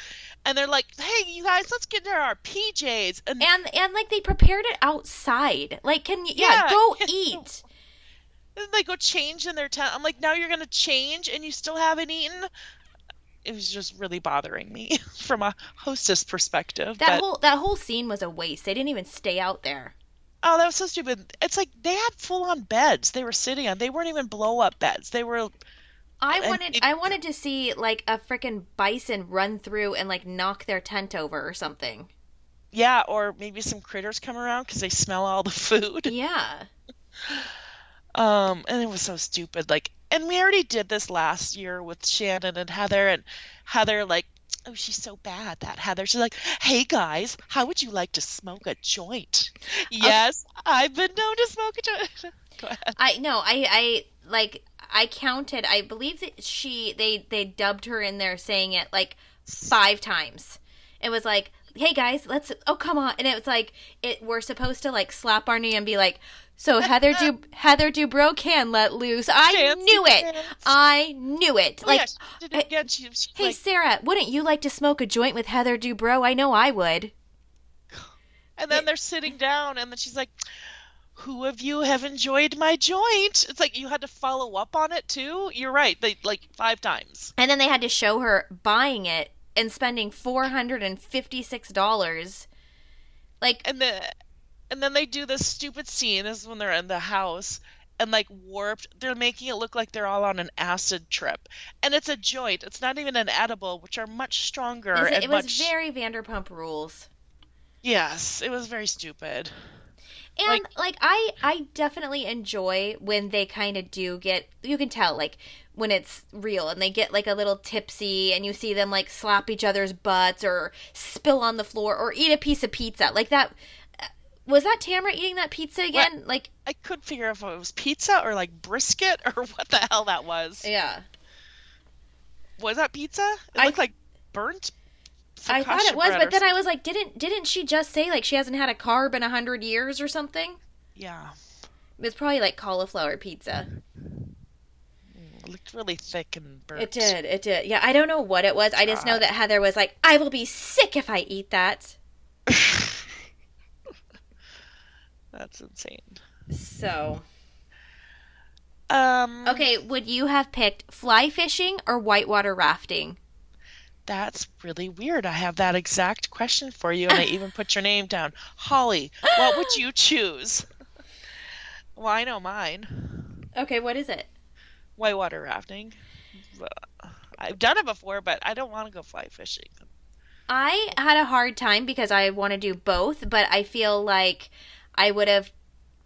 And they're like hey you guys let's get into our pjs and and, and like they prepared it outside. Like can you yeah, yeah. go eat. and they go change in their tent i'm like now you're going to change and you still haven't eaten it was just really bothering me from a hostess perspective. That but... whole that whole scene was a waste. They didn't even stay out there. Oh, that was so stupid. It's like they had full on beds they were sitting on. They weren't even blow up beds. They were I wanted it... I wanted to see like a freaking bison run through and like knock their tent over or something. Yeah, or maybe some critters come around because they smell all the food. Yeah. um, and it was so stupid. Like and we already did this last year with Shannon and Heather, and Heather like, oh, she's so bad that Heather. She's like, hey guys, how would you like to smoke a joint? Yes, I've been known to smoke a joint. Go ahead. I no, I I like I counted. I believe that she they they dubbed her in there saying it like five times. It was like, hey guys, let's oh come on, and it was like it we're supposed to like slap our knee and be like so Heather Du Heather Dubrow can let loose. I Chance knew it. I knew it. Oh, like, yeah, it again, she, she, hey like, Sarah, wouldn't you like to smoke a joint with Heather Dubrow? I know I would. And then they're sitting down, and then she's like, "Who of you have enjoyed my joint?" It's like you had to follow up on it too. You're right. They like five times. And then they had to show her buying it and spending four hundred and fifty six dollars. Like, and the and then they do this stupid scene. This is when they're in the house and like warped. They're making it look like they're all on an acid trip, and it's a joint. It's not even an edible, which are much stronger. It, it was much... very Vanderpump Rules. Yes, it was very stupid. And like, like I I definitely enjoy when they kind of do get you can tell like when it's real and they get like a little tipsy and you see them like slap each other's butts or spill on the floor or eat a piece of pizza. Like that was that Tamra eating that pizza again? What? Like I couldn't figure out if it was pizza or like brisket or what the hell that was. Yeah. Was that pizza? It I, looked like burnt. I thought it was, but then I was like, didn't didn't she just say like she hasn't had a carb in a hundred years or something? Yeah. It was probably like cauliflower pizza. Mm, it looked really thick and burnt. It did. It did. Yeah, I don't know what it was. I just know that Heather was like, "I will be sick if I eat that." That's insane. So. Um. Okay, would you have picked fly fishing or whitewater rafting? That's really weird. I have that exact question for you, and I even put your name down. Holly, what would you choose? well, I know mine. Okay, what is it? Whitewater rafting. I've done it before, but I don't want to go fly fishing. I had a hard time because I want to do both, but I feel like I would have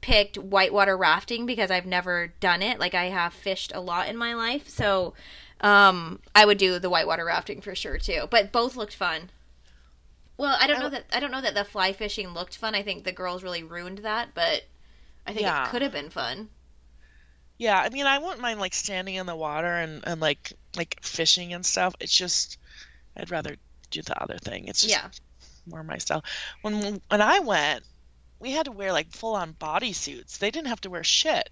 picked whitewater rafting because I've never done it. Like I have fished a lot in my life, so um, I would do the whitewater rafting for sure too. But both looked fun. Well, I don't know that I don't know that the fly fishing looked fun. I think the girls really ruined that, but I think yeah. it could have been fun. Yeah, I mean, I wouldn't mind like standing in the water and, and like like fishing and stuff. It's just I'd rather do the other thing. It's just yeah. more my style. When when I went, we had to wear like full on bodysuits. They didn't have to wear shit.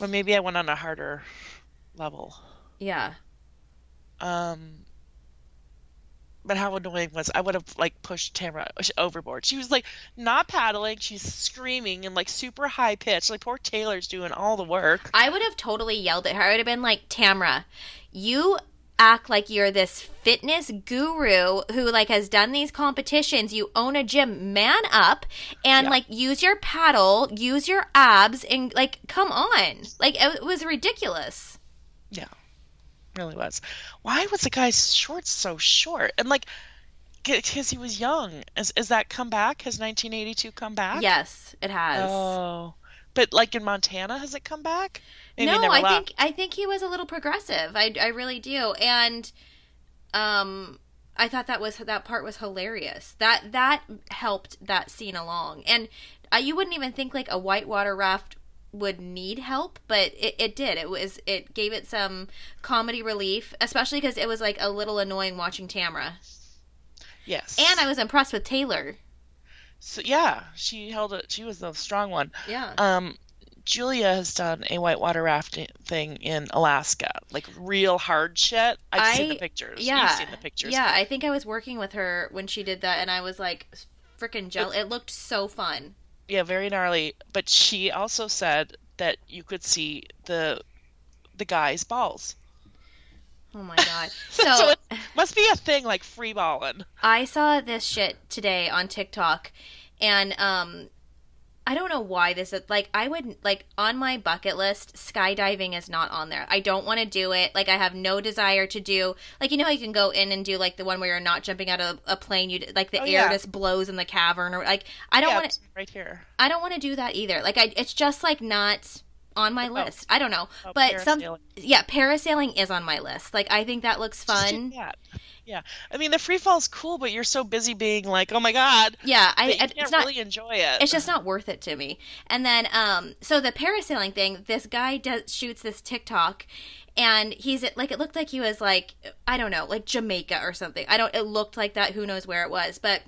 Well, maybe I went on a harder level. Yeah. Um. But how annoying was I would have like pushed Tamra overboard. She was like not paddling. She's screaming and like super high pitched. Like poor Taylor's doing all the work. I would have totally yelled at her. I would have been like, Tamra, you act like you're this fitness guru who like has done these competitions. You own a gym man up and yeah. like use your paddle use your abs and like come on. Like it was ridiculous. Yeah. Really was. Why was the guy's shorts so short? And like because he was young. Is, is that come back? Has 1982 come back? Yes it has. Oh but like in montana has it come back Maybe no, I think I think he was a little progressive. I, I really do, and um, I thought that was that part was hilarious. That that helped that scene along, and uh, you wouldn't even think like a whitewater raft would need help, but it, it did. It was it gave it some comedy relief, especially because it was like a little annoying watching Tamra. Yes, and I was impressed with Taylor. So yeah, she held it. She was the strong one. Yeah. Um, Julia has done a whitewater rafting thing in Alaska, like real hard shit. I've I, seen the pictures. Yeah, You've seen the pictures. Yeah, I think I was working with her when she did that, and I was like, freaking jealous. It looked so fun. Yeah, very gnarly. But she also said that you could see the the guy's balls. Oh my god! So, so it must be a thing like free balling. I saw this shit today on TikTok, and um, I don't know why this is like I would like on my bucket list skydiving is not on there. I don't want to do it. Like I have no desire to do like you know how you can go in and do like the one where you're not jumping out of a plane you like the oh, air yeah. just blows in the cavern or like I don't yeah, want to right here. I don't want to do that either. Like I it's just like not on my oh. list. I don't know. Oh, but some yeah, parasailing is on my list. Like I think that looks fun. Yeah, I mean the free fall is cool, but you're so busy being like, "Oh my god!" Yeah, I, can't it's not, really enjoy it. It's just not worth it to me. And then, um, so the parasailing thing, this guy does shoots this TikTok, and he's like, it looked like he was like, I don't know, like Jamaica or something. I don't. It looked like that. Who knows where it was, but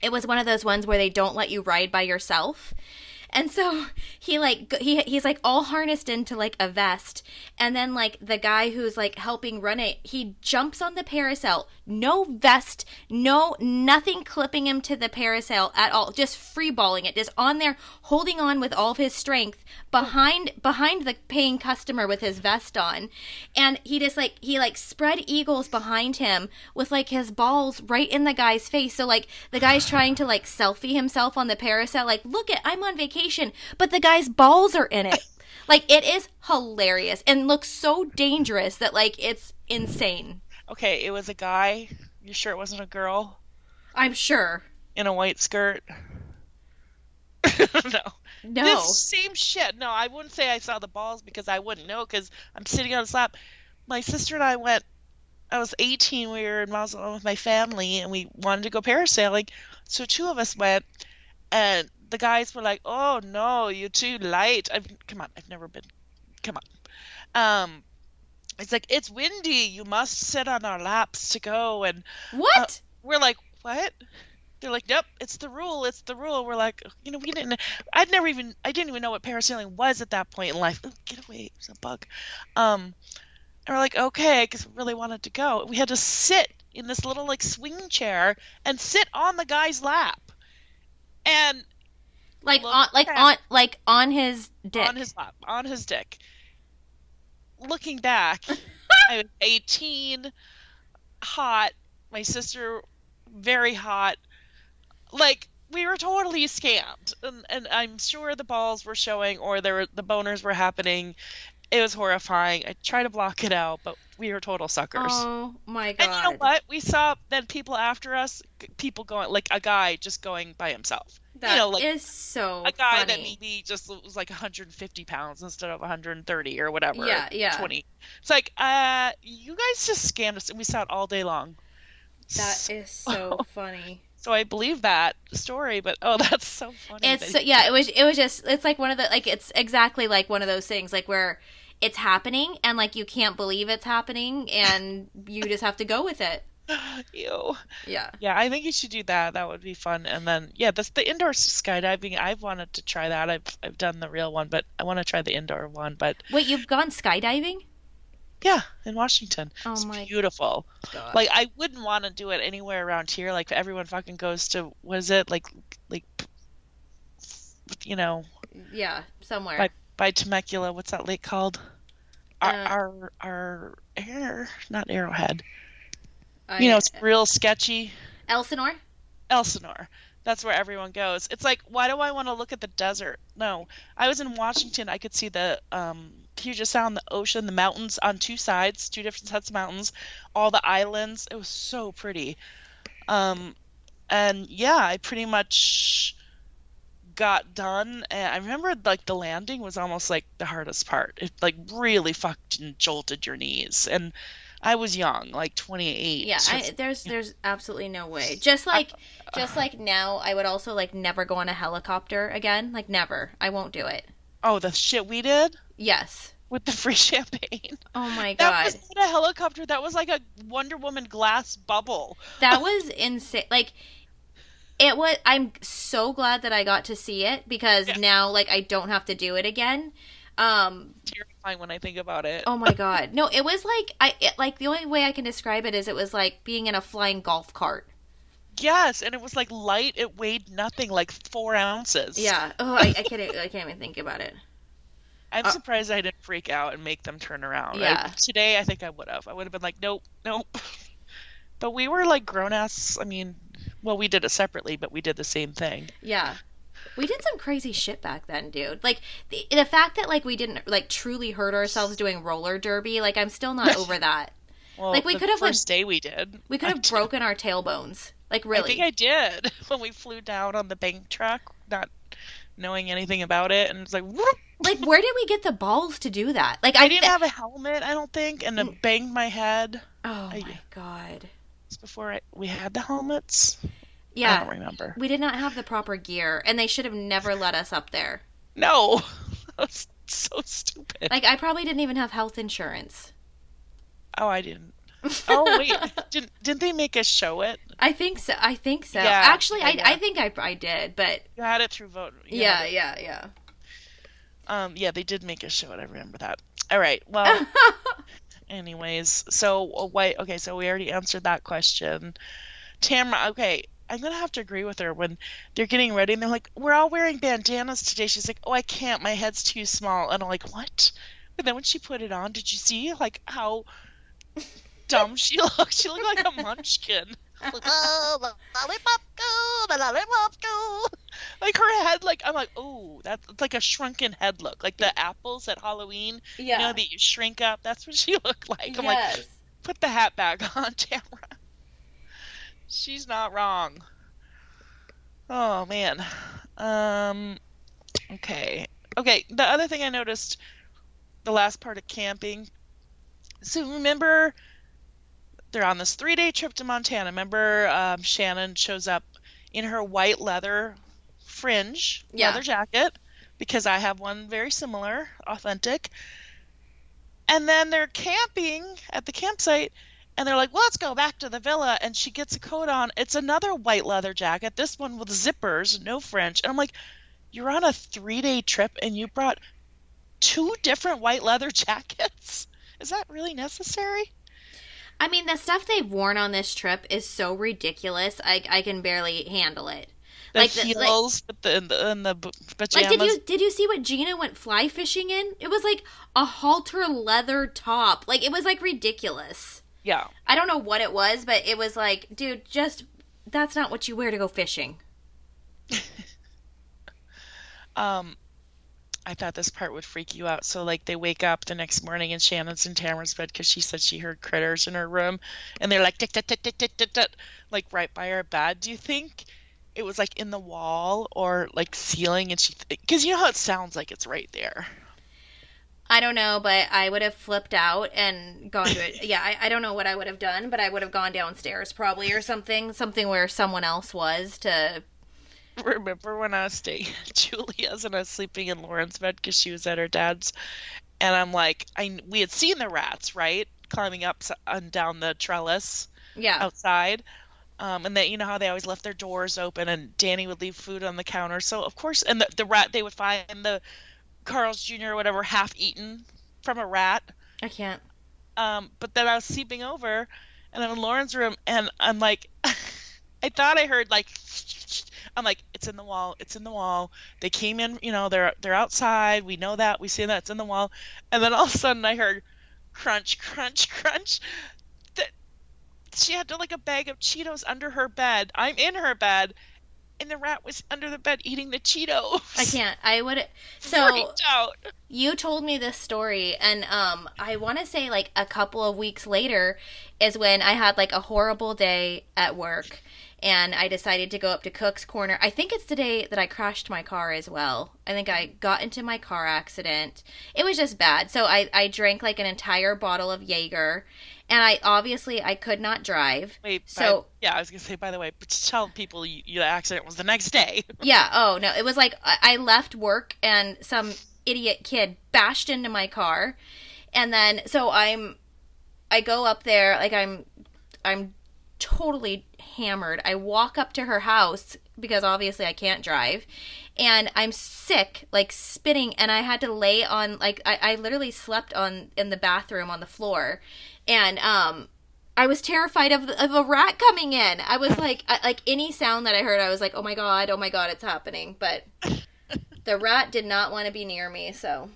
it was one of those ones where they don't let you ride by yourself. And so he like he he's like all harnessed into like a vest and then like the guy who's like helping run it, he jumps on the parasail, no vest, no nothing clipping him to the parasail at all, just freeballing it, just on there holding on with all of his strength behind behind the paying customer with his vest on. And he just like he like spread eagles behind him with like his balls right in the guy's face. So like the guy's trying to like selfie himself on the parasail like, "Look at I'm on vacation." Vacation, but the guy's balls are in it. like it is hilarious and looks so dangerous that like it's insane. Okay, it was a guy. You sure it wasn't a girl? I'm sure. In a white skirt. no. No. This same shit. No, I wouldn't say I saw the balls because I wouldn't know because I'm sitting on a slab. My sister and I went. I was 18. We were in Mazatlan with my family, and we wanted to go parasailing. So two of us went, and the guys were like, "Oh no, you're too light." I've, come on, I've never been. Come on. Um, it's like it's windy. You must sit on our laps to go, and what? we're like, "What?" They're like, "Yep, it's the rule. It's the rule." We're like, you know, we didn't. I'd never even. I didn't even know what parasailing was at that point in life. Ooh, get away! It's a bug. Um, and we're like, okay, because we really wanted to go. We had to sit in this little like swing chair and sit on the guy's lap, and like on like back. on like on his dick. on his lap, on his dick. Looking back, I was 18, hot. My sister, very hot. Like we were totally scammed, and, and I'm sure the balls were showing, or there were the boners were happening. It was horrifying. I tried to block it out, but we were total suckers. Oh my god. and you know what? We saw then people after us, people going like a guy just going by himself. That you know, like is so a guy funny. that maybe just was like 150 pounds instead of 130 or whatever. Yeah, yeah. 20. It's like, uh, you guys just scammed us, and we saw it all day long. That So- is so funny. So I believe that story, but oh, that's so funny. It's so, yeah, it was it was just it's like one of the like it's exactly like one of those things like where it's happening and like you can't believe it's happening and you just have to go with it. Ew. Yeah. Yeah, I think you should do that. That would be fun. And then, yeah, that's the indoor skydiving. I've wanted to try that. I've I've done the real one, but I want to try the indoor one. But Wait, you've gone skydiving? yeah, in Washington, Oh it's my beautiful. god. Like I wouldn't want to do it anywhere around here. Like everyone fucking goes to what is it? Like like you know yeah, somewhere. by by Temecula. What's that lake called? Our Uh, our our air not Arrowhead. I- You know, it's real sketchy. Elsinore? Elsinore. That's where everyone goes. It's like, why do I want to look at the desert? No, I was in Washington. I could see the um, Puget Sound, the ocean, the mountains on two sides, two different sets of mountains, all the islands. It was so pretty. Um, and yeah, I pretty much got done. And I remember like the landing was almost like the hardest part. It like really fucking jolted your knees. And I was young, like 28. Yeah, I, there's there's absolutely no way. Just like just like now, I would also like never go on a helicopter again. Like never. I won't do it. Oh, the shit we did Yes. with the free champagne. Oh my god. That was not a helicopter. That was like a Wonder Woman glass bubble. That was insane. Like it was I'm so glad that I got to see it because Yeah. now like I don't have to do it again. Um Terrifying when I think about it. oh my god. No, it was like I it, like the only way I can describe it is it was like being in a flying golf cart. Yes, and it was like light. It weighed nothing, like four ounces. Yeah. Oh, I, I can't I can't even think about it. I'm Uh, surprised I didn't freak out and make them turn around. Yeah. I- today, I think I would have. I would have been like, nope, nope. But we were like grown ass. I mean, well, we did it separately, but we did the same thing. Yeah. We did some crazy shit back then, dude. Like the, the fact that like we didn't like truly hurt ourselves doing roller derby, like I'm still not over that. Well, Like, we could have, like- first day we did. We could have broken our tailbones. Like I really. think I did when we flew down on the bank truck, not knowing anything about it, and it's like, whoop. like where did we get the balls to do that? Like I I, didn't have a helmet, I don't think, and Mm. it banged my head. Oh I- my god. It's before I, we had the helmets. I Yeah. don't remember. We did not have the proper gear and they should have never let us up there. No, that's so stupid. Like I probably didn't even have health insurance. oh, I didn't. Oh wait, didn't didn't they make us show it? I think so. I think so. Yeah, Actually, yeah, I. I think I, I did, but You had it through vote. yeah, yeah, yeah. Um, yeah, they did make us show it. I remember that. All right. Well, anyways, so uh, wait. Okay, so we already answered that question. Tamara. Okay, I'm gonna have to agree with her when they're getting ready and they're like, "We're all wearing bandanas today." She's like, "Oh, I can't. My head's too small." And I'm like, "What?" But then when she put it on, did you see like how dumb she looked? She looked like a munchkin. Like, oh, the lollipop go, the lollipop go. Like her head, like I'm like, oh, that's like a shrunken head look, like the apples at Halloween. Yeah. You know that you shrink up. That's what she looked like. I'm like, put the hat back on, Tamara. She's not wrong. Oh man. Um. Okay. Okay. The other thing I noticed, the last part of camping. So remember, they're on this three-day trip to Montana. Remember, um, Shannon shows up in her white leather fringe Yeah. leather jacket because I have one very similar, authentic. And then they're camping at the campsite and they're like, well, let's go back to the villa. And she gets a coat on. It's another white leather jacket, this one with zippers, no French. And I'm like, you're on a three day trip and you brought two different white leather jackets? Is that really necessary? I mean, the stuff they've worn on this trip is so ridiculous. I I can barely handle it. The Like the- like- heels with the, and the, and the b- Like, did you did you see what Gina went fly fishing in? It was like a halter leather top. Like it was like ridiculous. Yeah. I don't know what it was, but it was like, dude, just that's not what you wear to go fishing. Um, I thought this part would freak you out. So, like, they wake up the next morning and Shannon's in Tamra's bed because she said she heard critters in her room, and they're like tick tick tick tick tick tick tick, like right by her bed. Do you think it was like in the wall or like ceiling? And she, because you know how it sounds like it's right there. I don't know, but I would have flipped out and gone to it. Yeah, I, I don't know what I would have done, but I would have gone downstairs probably or something, something where someone else was to. Remember when I was staying at Julia's and I was sleeping in Lauren's bed because she was at her dad's, and I'm like, I we had seen the rats right climbing up and down the trellis. Yeah, outside. Um, and that you know how they always left their doors open, and Danny would leave food on the counter. So of course, and the, the rat they would find the Carl's Jr. or whatever half eaten from a rat. I can't. Um, but then I was sleeping over, and I'm in Lauren's room, and I'm like, I thought I heard like, I'm like, it's in the wall, it's in the wall. They came in, you know, they're they're outside. We know that, we see that it's in the wall, and then all of a sudden I heard crunch, crunch, crunch. That she had like a bag of Cheetos under her bed. I'm in her bed, and the rat was under the bed eating the Cheetos. I can't. I would. So you told me this story, and um, I want to say like a couple of weeks later is when I had like a horrible day at work, and I decided to go up to Cook's Corner. I think it's the day that I crashed my car as well. I think I got into my car accident. It was just bad. So I I drank like an entire bottle of Jaeger, and I obviously I could not drive. Wait, So- by, yeah, I was gonna say by the way, but tell people you, you, the accident was the next day. Yeah. Oh no, it was like I I left work and some idiot kid bashed into my car, and then so I'm, I go up there like I'm, I'm totally hammered. I walk up to her house because obviously I can't drive, and I'm sick, like spitting, and I had to lay on like I, I literally slept on in the bathroom on the floor, and um. I was terrified of, of a rat coming in. I was like, I, like any sound that I heard, I was like, oh my god, oh my god, it's happening. But the rat did not want to be near me, so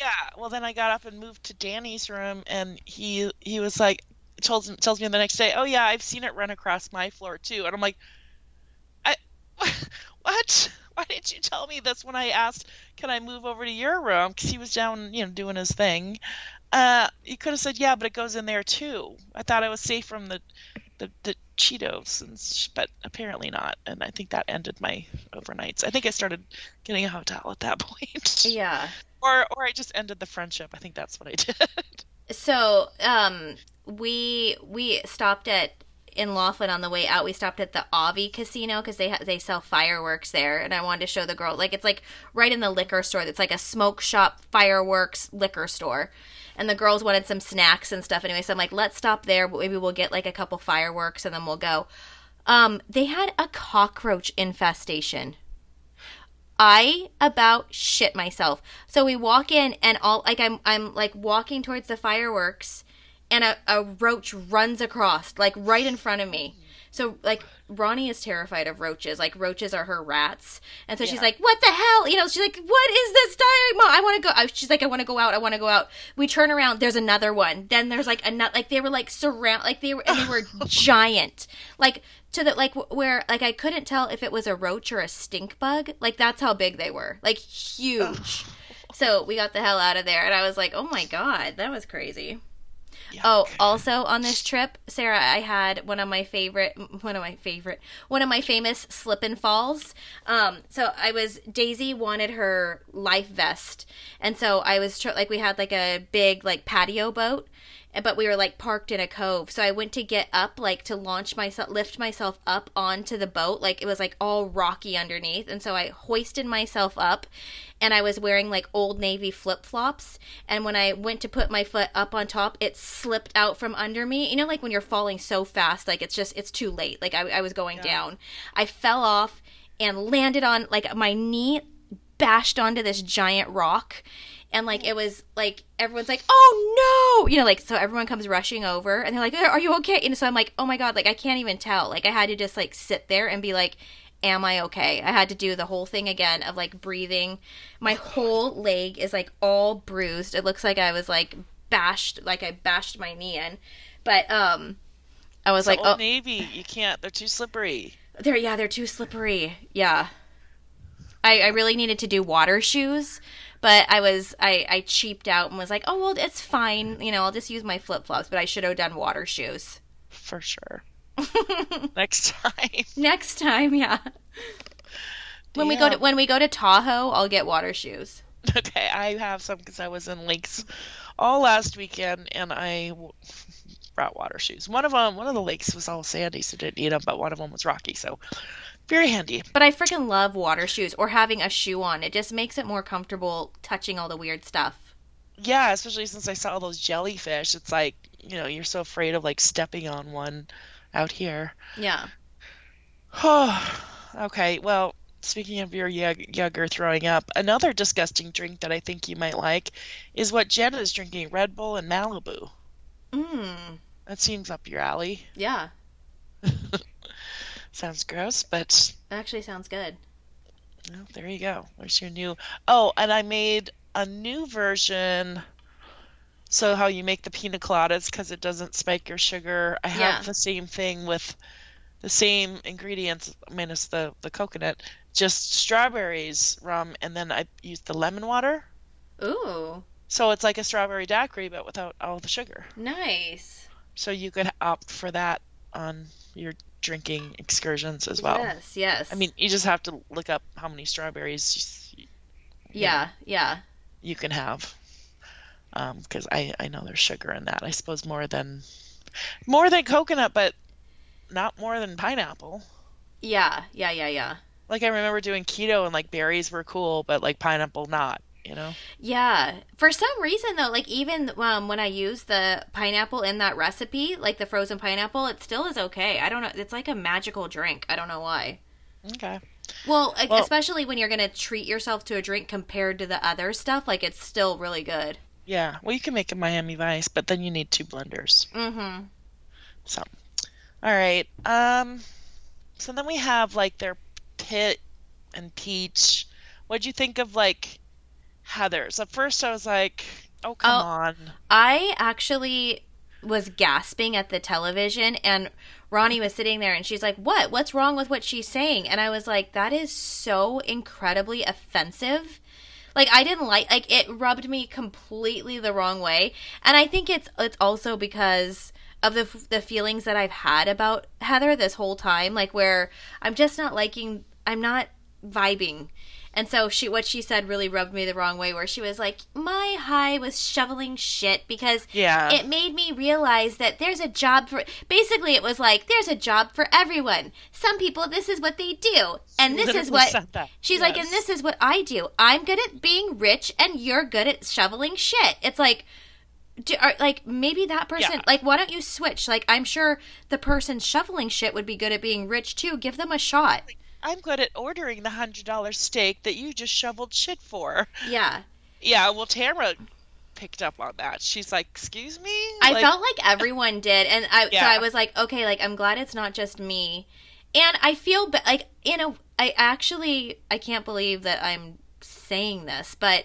Yeah. Well, then I got up and moved to Danny's room, and he he was like, tells tells me the next day, oh yeah, I've seen it run across my floor too, and I'm like, I what? Why didn't you tell me this when I asked, can I move over to your room? Because he was down, you know, doing his thing. Uh, you could have said, yeah, but it goes in there too. I thought I was safe from the the, the Cheetos, and sh- but apparently not. And I think that ended my overnights. I think I started getting a hotel at that point. yeah. or or I just ended the friendship. I think that's what I did. So um, we we stopped at in Laughlin on the way out. We stopped at the Avi Casino because they ha- they sell fireworks there, and I wanted to show the girl like it's like right in the liquor store. It's like a smoke shop, fireworks, liquor store. And the girls wanted some snacks and stuff anyway, so I'm like, let's stop there. Maybe we'll get like a couple fireworks and then we'll go. Um, they had a cockroach infestation. I about shit myself. So we walk in and all like I'm I'm like walking towards the fireworks and a, a roach runs across like right in front of me. So like Ronnie is terrified of roaches. Like roaches are her rats. And so she's like, "What the hell?" You know, she's like, "What is this time? Mom, I want to go." I- She's like, "I want to go out. I want to go out." We turn around, there's another one. Then there's like another like they were like surround like they were and they were giant. Like to the like where like I couldn't tell if it was a roach or a stink bug. Like that's how big they were. Like huge. So we got the hell out of there and I was like, "Oh my god, that was crazy." Oh, also on this trip, Sarah, I had one of my favorite, one of my favorite, one of my famous slip and falls. Um, so I was Daisy wanted her life vest, and so I was tr- like we had like a big like patio boat, but we were like parked in a cove. So I went to get up, like to launch myself, lift myself up onto the boat. Like it was like all rocky underneath. And so I hoisted myself up and I was wearing like old navy flip flops. And when I went to put my foot up on top, it slipped out from under me. You know, like when you're falling so fast, like it's just, it's too late. Like I, I was going yeah. down. I fell off and landed on, like my knee bashed onto this giant rock and like it was like everyone's like oh no! You know like so everyone comes rushing over and they're like are you okay? And so i'm like oh my god like i can't even tell. Like i had to just like sit there and be like am i okay? I had to do the whole thing again of like breathing. My whole leg is like all bruised. It looks like i was like bashed like i bashed my knee in. But um i was so like oh. navy you can't they're too slippery. They're yeah they're too slippery. Yeah. I, I really needed to do water shoes but I was I I cheaped out and was like, oh well, it's fine. You know, I'll just use my flip flops. But I should have done water shoes for sure. Next time. Next time, yeah. When we go to when we go to Tahoe, I'll get water shoes. Okay, I have some because I was in lakes all last weekend, and I brought water shoes. One of them, one of the lakes was all sandy, so didn't need them, but one of them was rocky, so very handy. But I freaking love water shoes or having a shoe on. It just makes it more comfortable touching all the weird stuff. Yeah, especially since I saw all those jellyfish. It's like, you know, you're so afraid of like stepping on one out here. Yeah. Oh, okay. Well, speaking of your younger throwing up, another disgusting drink that I think you might like is what Jenna is drinking Red Bull and Malibu. Mmm. That seems up your alley. Yeah. Sounds gross, but it actually sounds good. Well, there you go. There's your new. Oh, and I made a new version. So how you make the pina coladas because it doesn't spike your sugar. I have yeah. the same thing with the same ingredients minus the the coconut, just strawberries, rum, and then I use the lemon water. Ooh. So it's like a strawberry daiquiri but without all the sugar. Nice. So you could opt for that on your drinking excursions as well. Yes, yes. I mean, you just have to look up how many strawberries. You, yeah, yeah. You can have, because um, I I know there's sugar in that. I suppose more than more than coconut, but not more than pineapple. Yeah, yeah, yeah, yeah. Like I remember doing keto and like berries were cool, but like pineapple not you know? Yeah. For some reason, though, like even um, when I use the pineapple in that recipe, like the frozen pineapple, it still is okay. I don't know. It's like a magical drink. I don't know why. Okay. Well, well especially when you're going to treat yourself to a drink compared to the other stuff, like it's still really good. Yeah. Well, you can make a Miami Vice, but then you need two blenders. Mm-hmm. So, all right. Um, so then we have like their pit and peach. What'd you think of like Heather's. At first, I was like, "Oh, come oh, on!" I actually was gasping at the television, and Ronnie was sitting there, and she's like, "What? What's wrong with what she's saying?" And I was like, "That is so incredibly offensive." Like I didn't like like it rubbed me completely the wrong way, and I think it's it's also because of the the feelings that I've had about Heather this whole time, like where I'm just not liking, I'm not vibing and so she what she said really rubbed me the wrong way where she was like, "My high was shoveling shit because yeah. it made me realize that there's a job for basically it was like there's a job for everyone. Some people this is what they do and this is what She's yes. like and this is what I do. I'm good at being rich and you're good at shoveling shit. It's like do, are, like maybe that person yeah. like why don't you switch like i'm sure the person shoveling shit would be good at being rich too give them a shot I'm good at ordering the hundred dollar steak that you just shoveled shit for. Yeah. Yeah. Well, Tamra picked up on that. She's like, "Excuse me." I like, felt like everyone did, and I yeah. so I was like, "Okay, like I'm glad it's not just me." And I feel but like you know, I actually I can't believe that I'm saying this, but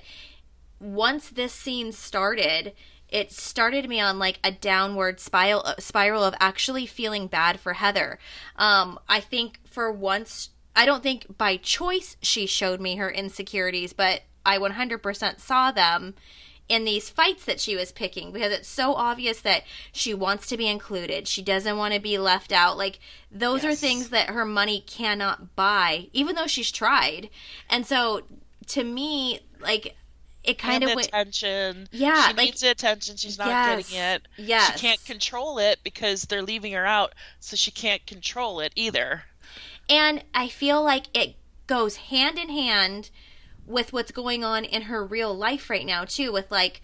once this scene started, it started me on like a downward spiral spiral of actually feeling bad for Heather. Um, I think for once I don't think by choice she showed me her insecurities, but I 100% saw them in these fights that she was picking because it's so obvious that she wants to be included. She doesn't want to be left out. Like those yes. are things that her money cannot buy, even though she's tried. And so to me, like it kind and of attention. Yeah, she like, needs the attention. She's not yes, getting it. Yeah, she can't control it because they're leaving her out, so she can't control it either. And I feel like it goes hand in hand with what's going on in her real life right now too with like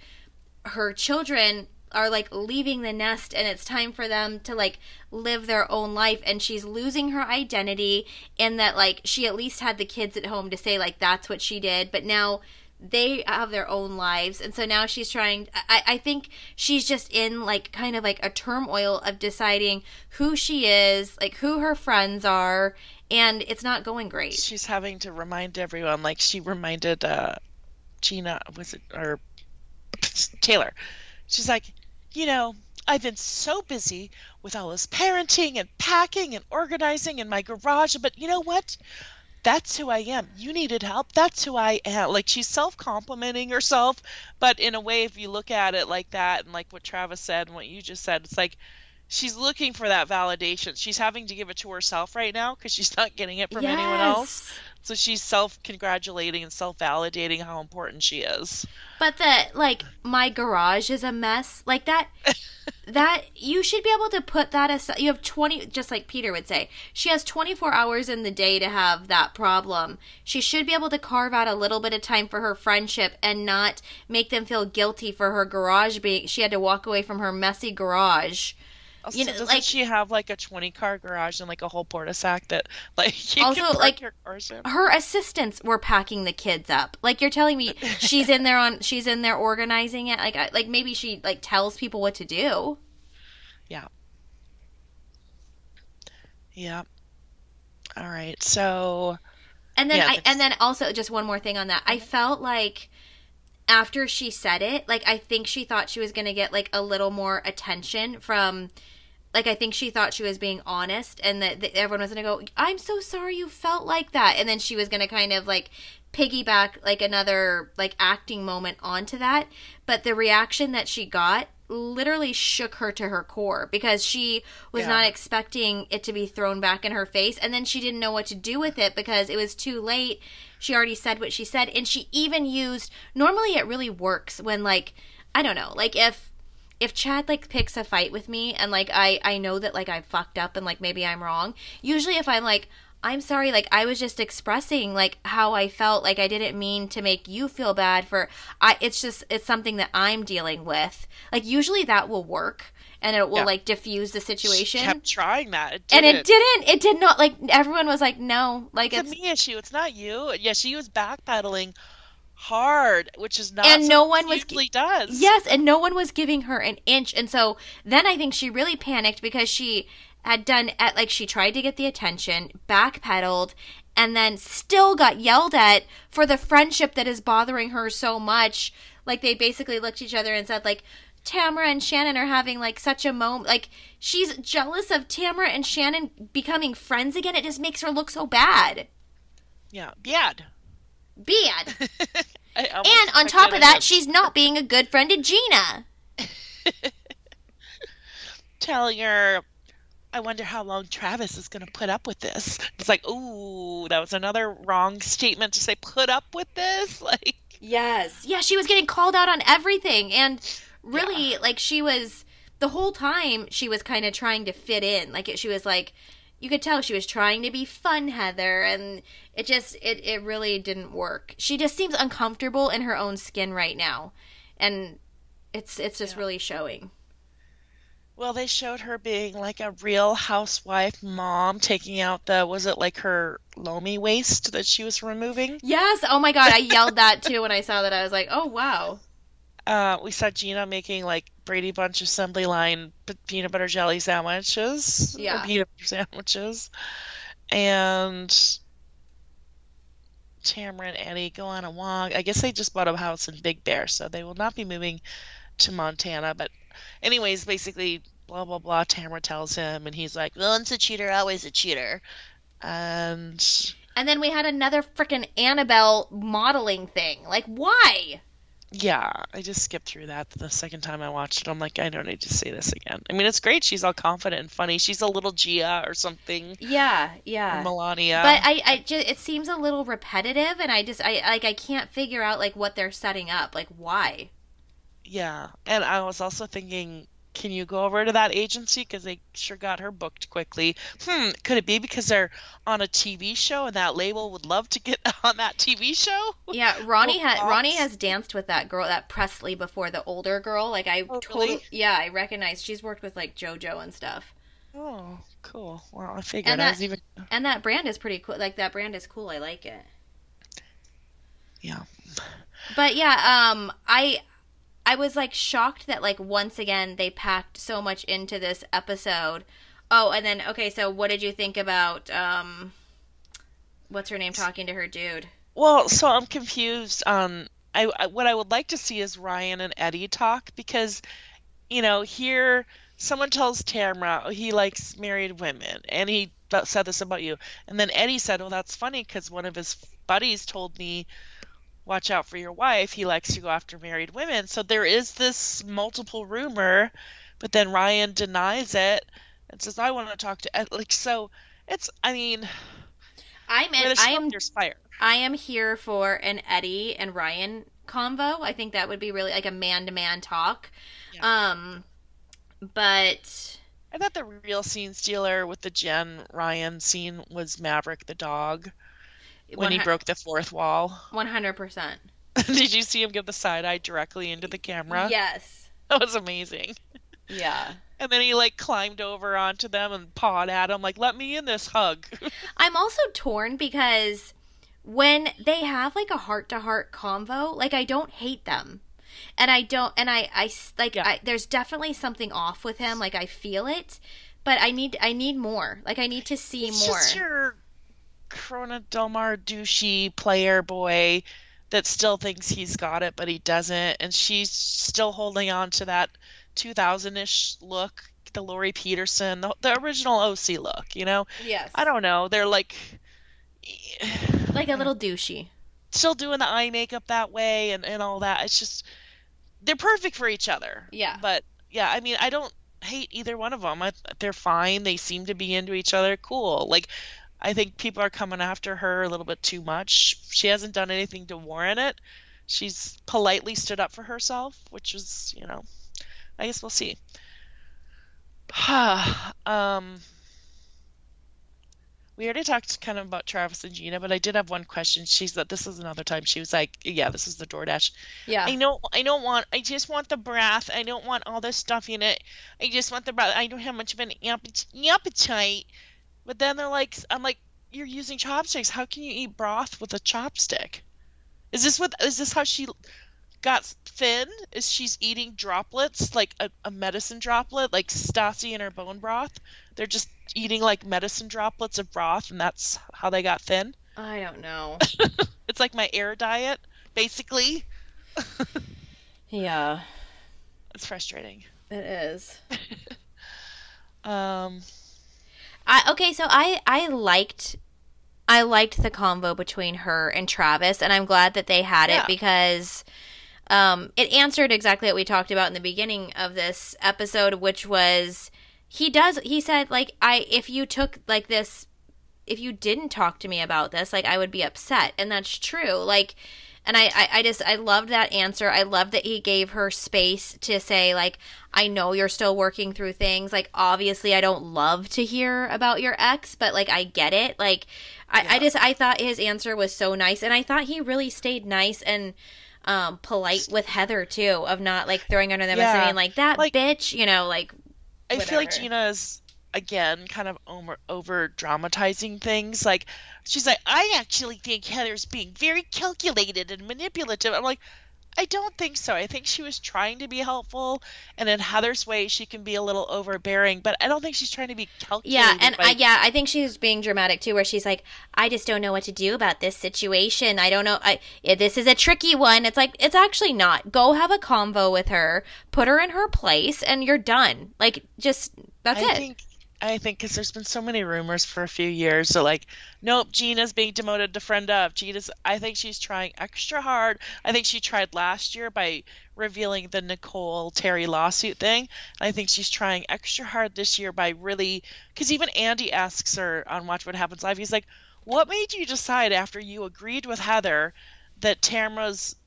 her children are like leaving the nest and it's time for them to like live their own life. And she's losing her identity in that like she at least had the kids at home to say like that's what she did. But now they have their own lives. And so now she's trying I, I think she's just in like kind of like a turmoil of deciding who she is like who her friends are and it's not going great. She's having to remind everyone, like she reminded uh, Gina, was it or Taylor? She's like, you know, I've been so busy with all this parenting and packing and organizing in my garage, but you know what? That's who I am. You needed help. That's who I am. Like she's self complimenting herself, but in a way, if you look at it like that, and like what Travis said and what you just said, it's like she's looking for that validation. She's having to give it to herself right now because she's not getting it from yes. anyone else. So she's self congratulating and self validating how important she is. But that like my garage is a mess. Like that that you should be able to put that aside. You have 20 just like Peter would say. She has 24 hours in the day to have that problem. She should be able to carve out a little bit of time for her friendship and not make them feel guilty for her garage being she had to walk away from her messy garage also, you know, doesn't like, she have like a twenty car garage and like a whole porta sack that like you also like her assistants were packing the kids up. Like you're telling me she's in there on she's in there organizing it. Like like maybe she like tells people what to do. Yeah. Yeah. All right. So. And then yeah, I and then also just one more thing on that. I mm-hmm. felt like after she said it, like I think she thought she was going to get like a little more attention from like I think she thought she was being honest and that, that everyone was going to go, "I'm so sorry you felt like that." And then she was going to kind of like piggyback like another like acting moment onto that. But the reaction that she got literally shook her to her core because she was yeah. not expecting it to be thrown back in her face and then she didn't know what to do with it because it was too late. She already said what she said and she even used normally it really works when like I don't know, like if if Chad like picks a fight with me and like I I know that like I fucked up and like maybe I'm wrong. Usually if I'm like I'm sorry like I was just expressing like how I felt like I didn't mean to make you feel bad for I it's just it's something that I'm dealing with. Like usually that will work and it will yeah. like diffuse the situation. She kept trying that, it and it didn't. It did not. Like everyone was like, "No, like it's, it's a me issue. It's not you." Yeah, she was backpedaling hard, which is not and no one was does. Yes, and no one was giving her an inch, and so then I think she really panicked because she had done at like she tried to get the attention, backpedaled, and then still got yelled at for the friendship that is bothering her so much. Like they basically looked at each other and said like. Tamra and Shannon are having like such a moment. Like she's jealous of Tamra and Shannon becoming friends again. It just makes her look so bad. Yeah, bad bad. and on top of that, she's not being a good friend to Gina. Telling her, I wonder how long Travis is going to put up with this. It's like, ooh, that was another wrong statement to say, put up with this? Like, yes. Yeah, she was getting called out on everything. And really, yeah. like, she was, the whole time, she was kind of trying to fit in. Like, she was like, you could tell she was trying to be fun heather and it just it, it really didn't work. She just seems uncomfortable in her own skin right now and it's it's just yeah. really showing. Well they showed her being like a real housewife mom taking out the was it like her Lomi waste that she was removing? Yes! Oh my god i yelled that too when i saw that. I was like oh wow uh, we saw Gina making like Brady Bunch assembly line peanut butter jelly sandwiches. Yeah. Peanut butter sandwiches. And Tamra and Eddie go on a walk. I guess they just bought a house in Big Bear, so they will not be moving to Montana. But, anyways, basically, blah, blah, blah. Tamra tells him, and he's like, once a cheater, always a cheater. And. And then we had another freaking Annabelle modeling thing. Like, why? Yeah, I just skipped through that the second time I watched it. I'm like, I don't need to say this again. I mean, it's great. She's all confident and funny. She's a little Gia or something. Yeah, yeah. Melania. But I, I just it seems a little repetitive, and I just I like I can't figure out like what they're setting up, like why. Yeah, and I was also thinking, can you go over to that agency because they sure got her booked quickly? Hmm, could it be because they're on a TV show and that label would love to get on that TV show? Yeah, Ronnie Little had. Ronnie has danced with that girl, that Presley before the older girl. Like I Oh, totally, really? yeah, I recognize she's worked with like JoJo and stuff. Oh, cool. Well, I figured And I was even. And that brand is pretty cool. Like that brand is cool. I like it. Yeah. But yeah, um, I I was like shocked that like once again they packed so much into this episode. Oh, and then okay, so what did you think about um, what's her name talking to her dude? Well, so I'm confused on I, I what I would like to see is Ryan and Eddie talk because you know, here someone tells Tamra he likes married women and he said this about you. And then Eddie said, "Well, that's funny cuz one of his buddies told me watch out for your wife. He likes to go after married women." So there is this multiple rumor, but then Ryan denies it and says, "I want to talk to Ed-" like so it's I mean, I'm in, I am there's fire. I am here for an Eddie and Ryan convo. I think that would be really like a man to man talk. Um, but I thought the real scene stealer with the Jen Ryan scene was Maverick the dog when he broke the fourth wall. one hundred percent. Did you see him give the side eye directly into the camera? Yes. That was amazing. Yeah. And then he like climbed over onto them and pawed at him like, "Let me in this hug." I'm also torn because when they have like a heart to heart convo, like I don't hate them. And I don't and I I like Yeah. I, there's definitely something off with him, like I feel it, but I need I need more. Like I need to see more. just your Corona del Mar douchey player boy that still thinks he's got it, but he doesn't. And she's still holding on to that 2000 ish look, the Lauri Peterson, the, the original OC look, you know? yes. I don't know. They're like. like a little douchey. Still doing the eye makeup that way and, and all that. It's just. They're perfect for each other. Yeah. But yeah, I mean, I don't hate either one of them. I, they're fine. They seem to be into each other. Cool. Like, I think people are coming after her a little bit too much. She hasn't done anything to warrant it. She's politely stood up for herself, which is, you know, I guess we'll see. um, we already talked kind of about Travis and Gina, but I did have one question. She said this is another time she was like, "Yeah, this is the DoorDash." Yeah. I don't I don't want I just want the breath. I don't want all this stuff in it. I just want the breath. I don't have much of an appet- appetite. But then they're like I'm like you're using chopsticks. How can you eat broth with a chopstick? Is this what is this how she got thin? Is she's eating droplets like a, a medicine droplet like Stassi in her bone broth? They're just eating like medicine droplets of broth and that's how they got thin? I don't know. It's like my air diet basically. yeah, It's frustrating. it is. Um, I okay, so I I liked I liked the convo between her and Travis, and I'm glad that they had it because um, it answered exactly what we talked about in the beginning of this episode, which was he does he said like I if you took like this if you didn't talk to me about this, like I would be upset, and that's true. Like, and I, I, I just I loved that answer. I loved that he gave her space to say like, I know you're still working through things. Like, obviously, I don't love to hear about your ex, but like I get it. Like, I, I just I thought his answer was so nice, and I thought he really stayed nice and um polite with Heather too, of not like throwing under the bus Yeah. and being like that Like- bitch, you know, like I feel like Whatever. Again kind of over, over dramatizing things. Like she's like, I actually think Heather's being very calculated and manipulative. I'm like, I don't think so. I think she was trying to be helpful, and in Heather's way, she can be a little overbearing. But I don't think she's trying to be calculated. Yeah, and by- I, yeah, I think she's being dramatic too, where she's like, "I just don't know what to do about this situation. I don't know. I this is a tricky one. It's like it's actually not. Go have a convo with her, put her in her place, and you're done. Like, just that's I it. think I think because there's been so many rumors for a few years. So like, nope, Gina's being demoted to friend of. Gina's. I think she's trying extra hard. I think she tried last year by revealing the Nicole Terry lawsuit thing. I think she's trying extra hard this year by really because even Andy asks her on Watch What Happens Live. He's like, "What made you decide after you agreed with Heather that Tamra's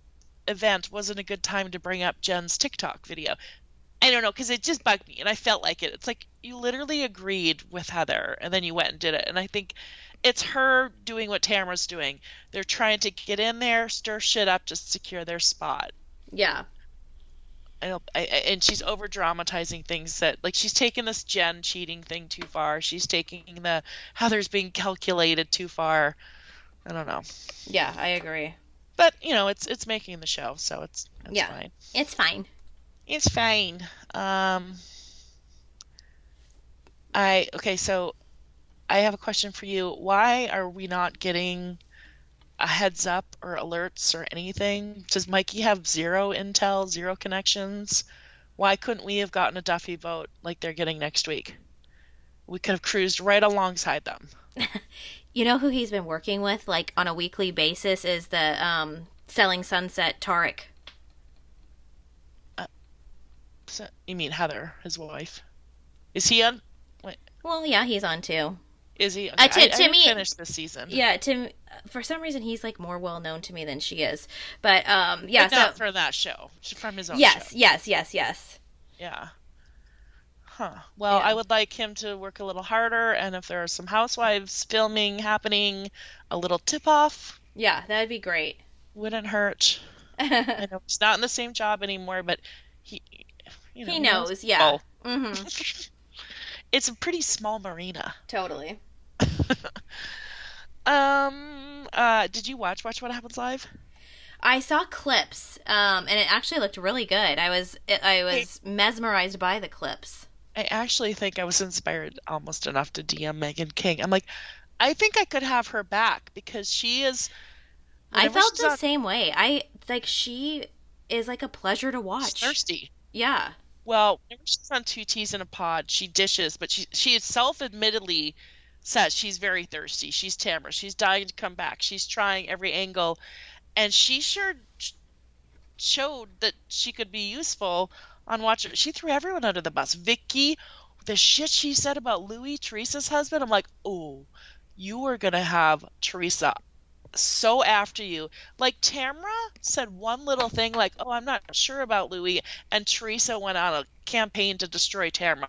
event wasn't a good time to bring up Jen's TikTok video?" I don't know because it just bugged me and I felt like it. It's like you literally agreed with Heather and then you went and did it. And I think it's her doing what Tamra's doing. They're trying to get in there, stir shit up to secure their spot. Yeah. I don't, I, and she's over dramatizing things that like she's taking this Jen cheating thing too far. She's taking the Heather's being calculated too far. I don't know. Yeah, I agree. But you know, it's it's making the show, so it's, it's yeah, fine. It's fine. It's fine. Um, I okay, so I have a question for you. Why are we not getting a heads up or alerts or anything? Does Mikey have zero intel, zero connections? Why couldn't we have gotten a Duffy boat like they're getting next week? We could have cruised right alongside them. you know who he's been working with, like on a weekly basis, is the um, Selling Sunset Tarek. Uh, so, you mean Heather, his wife? Is he on? Wait. Well, yeah, he's on too. Is he? Okay. Uh, to, I, to I me, finished this season. Yeah, to for some reason he's like more well known to me than she is. But um, yeah, but so not for that show, from his own. Yes, show. yes, yes, yes. Yeah. Huh. Well, Yeah. I would like him to work a little harder, and if there are some housewives filming happening, a little tip off Yeah, that'd be great. wouldn't hurt. I know he's not in the same job anymore, but he, you know, he knows, yeah. Oh, hmm it's a pretty small marina. Totally. Um. Uh. Did you watch Watch What Happens Live? I saw clips, um, and it actually looked really good. I was I was mesmerized by the clips. I actually think I was inspired almost enough to DM Meghan King. I'm like, I think I could have her back because she is. I felt the on- same way. I like she is like a pleasure to she's watch. thirsty. Yeah. Well, she's on Two T's in a Pod, she dishes, but she she self admittedly says she's very thirsty. She's Tamra. She's dying to come back. She's trying every angle, and she sure showed that she could be useful on watching. She threw everyone under the bus. Vicki, the shit she said about Luis, Teresa's husband. I'm like, oh, you are gonna have Teresa so after you. Like Tamra said one little thing like, "Oh, I'm not sure about Luis," and Teresa went on a campaign to destroy Tamra.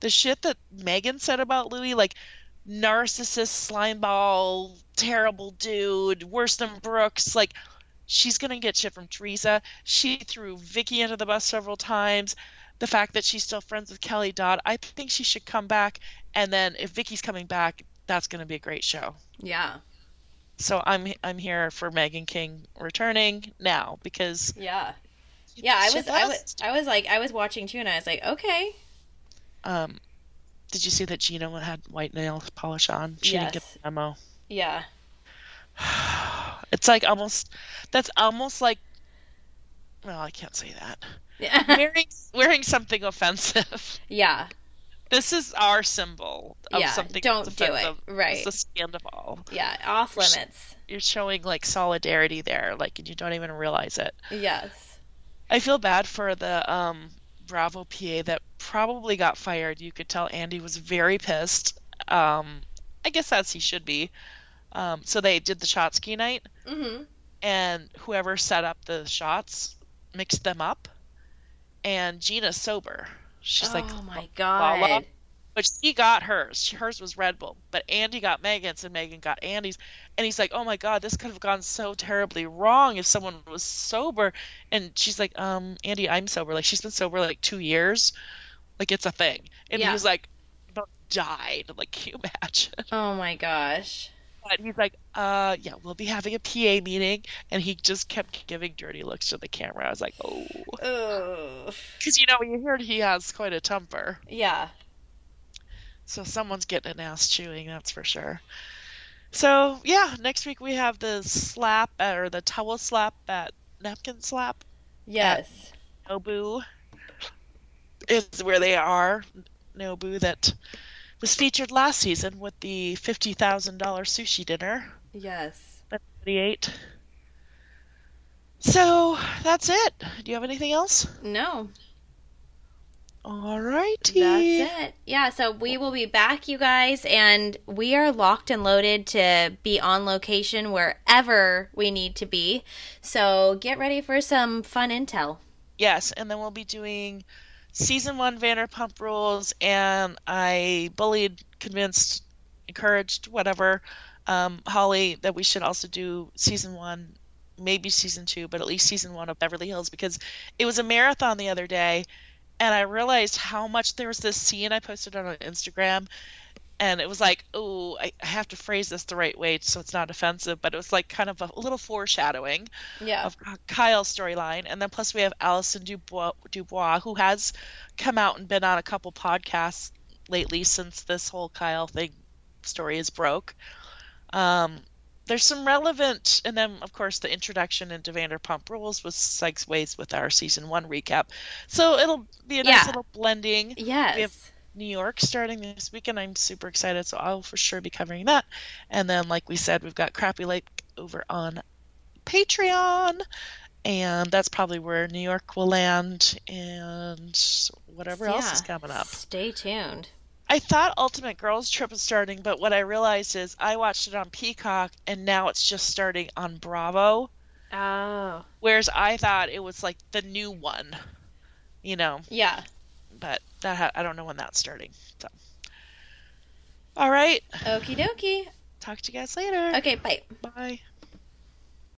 The shit that Meghan said about Luis, like narcissist, slimeball, terrible dude, worse than Brooks, like she's gonna get shit from Teresa. She threw Vicki under the bus several times. The fact that she's still friends with Kelly Dodd, I think she should come back. And then if Vicki's coming back, that's gonna be a great show. Yeah. So I'm I'm here for Meghan King returning now because Yeah. Yeah, I was I was. I was like I was watching too and I was like, okay. um did you see that Gina had white nail polish on? She didn't get the memo. Yeah. It's like almost that's almost like well, I can't say that. Yeah. wearing wearing something offensive. yeah. This is our symbol of Yeah, something don't do it. Right. It's the scandal. Yeah, off limits. You're showing like solidarity there, like and you don't even realize it. Yes. I feel bad for the um, Bravo PA that probably got fired. You could tell Andy was very pissed. Um, I guess as he should be. Um, so they did the shot ski night, Mhm. and whoever set up the shots mixed them up. And Gina's sober. She's oh like, oh my god. but she got hers. Hers was Red Bull, but Andy got Meghan's, and Meghan got Andy's. And he's like, "Oh my God, this could have gone so terribly wrong if someone was sober." And she's like, "Um, Andy, I'm sober. Like she's been sober like two years, like it's a thing." And Yeah. he's like, "About died." Like, can you imagine? Oh my gosh. But he's like, "Uh, yeah, we'll be having a PA meeting," and he just kept giving dirty looks to the camera. I was like, "Oh," because you know you heard he has quite a temper. Yeah. So someone's getting an ass chewing, that's for sure. So yeah, next week we have the slap uh, or the towel slap at napkin slap. Yes. Nobu is where they are. Nobu that was featured last season with the fifty thousand dollar sushi dinner Yes. everybody ate. So that's it. Do you have anything else? No. All righty. That's it. Yeah, so we will be back, you guys, and we are locked and loaded to be on location wherever we need to be. So get ready for some fun intel. Yes, and then we'll be doing season one Vanderpump Rules, and I bullied, convinced, encouraged, whatever, um, Holly that we should also do season one, maybe season two, but at least season one of Beverly Hills because it was a marathon the other day, and I realized how much there was this scene I posted on Instagram. And it was like, oh, I I have to phrase this the right way so it's not offensive, but it was like kind of a little foreshadowing Yeah. of Kyle's storyline, and then plus we have Allison Dubois, Dubois, who has come out and been on a couple podcasts lately since this whole Kyle thing story is broke. Um, there's some relevant, and then of course the introduction into Vanderpump Rules was segues with our season one recap, so it'll be a nice Yeah. little blending. Yes. We have New York starting this weekend. I'm super excited, so I'll for sure be covering that. And then, like we said, we've got Crappie Lake over on Patreon, and that's probably where New York will land, and whatever else is coming up. Stay tuned. I thought Ultimate Girls Trip was starting, but what I realized is I watched it on Peacock, and now it's just starting on Bravo. Oh. Whereas I thought it was like the new one, you know. Yeah. But that ha- I don't know when that's starting. So, all right, Okie dokie. talk to you guys later. Okay, bye. Bye.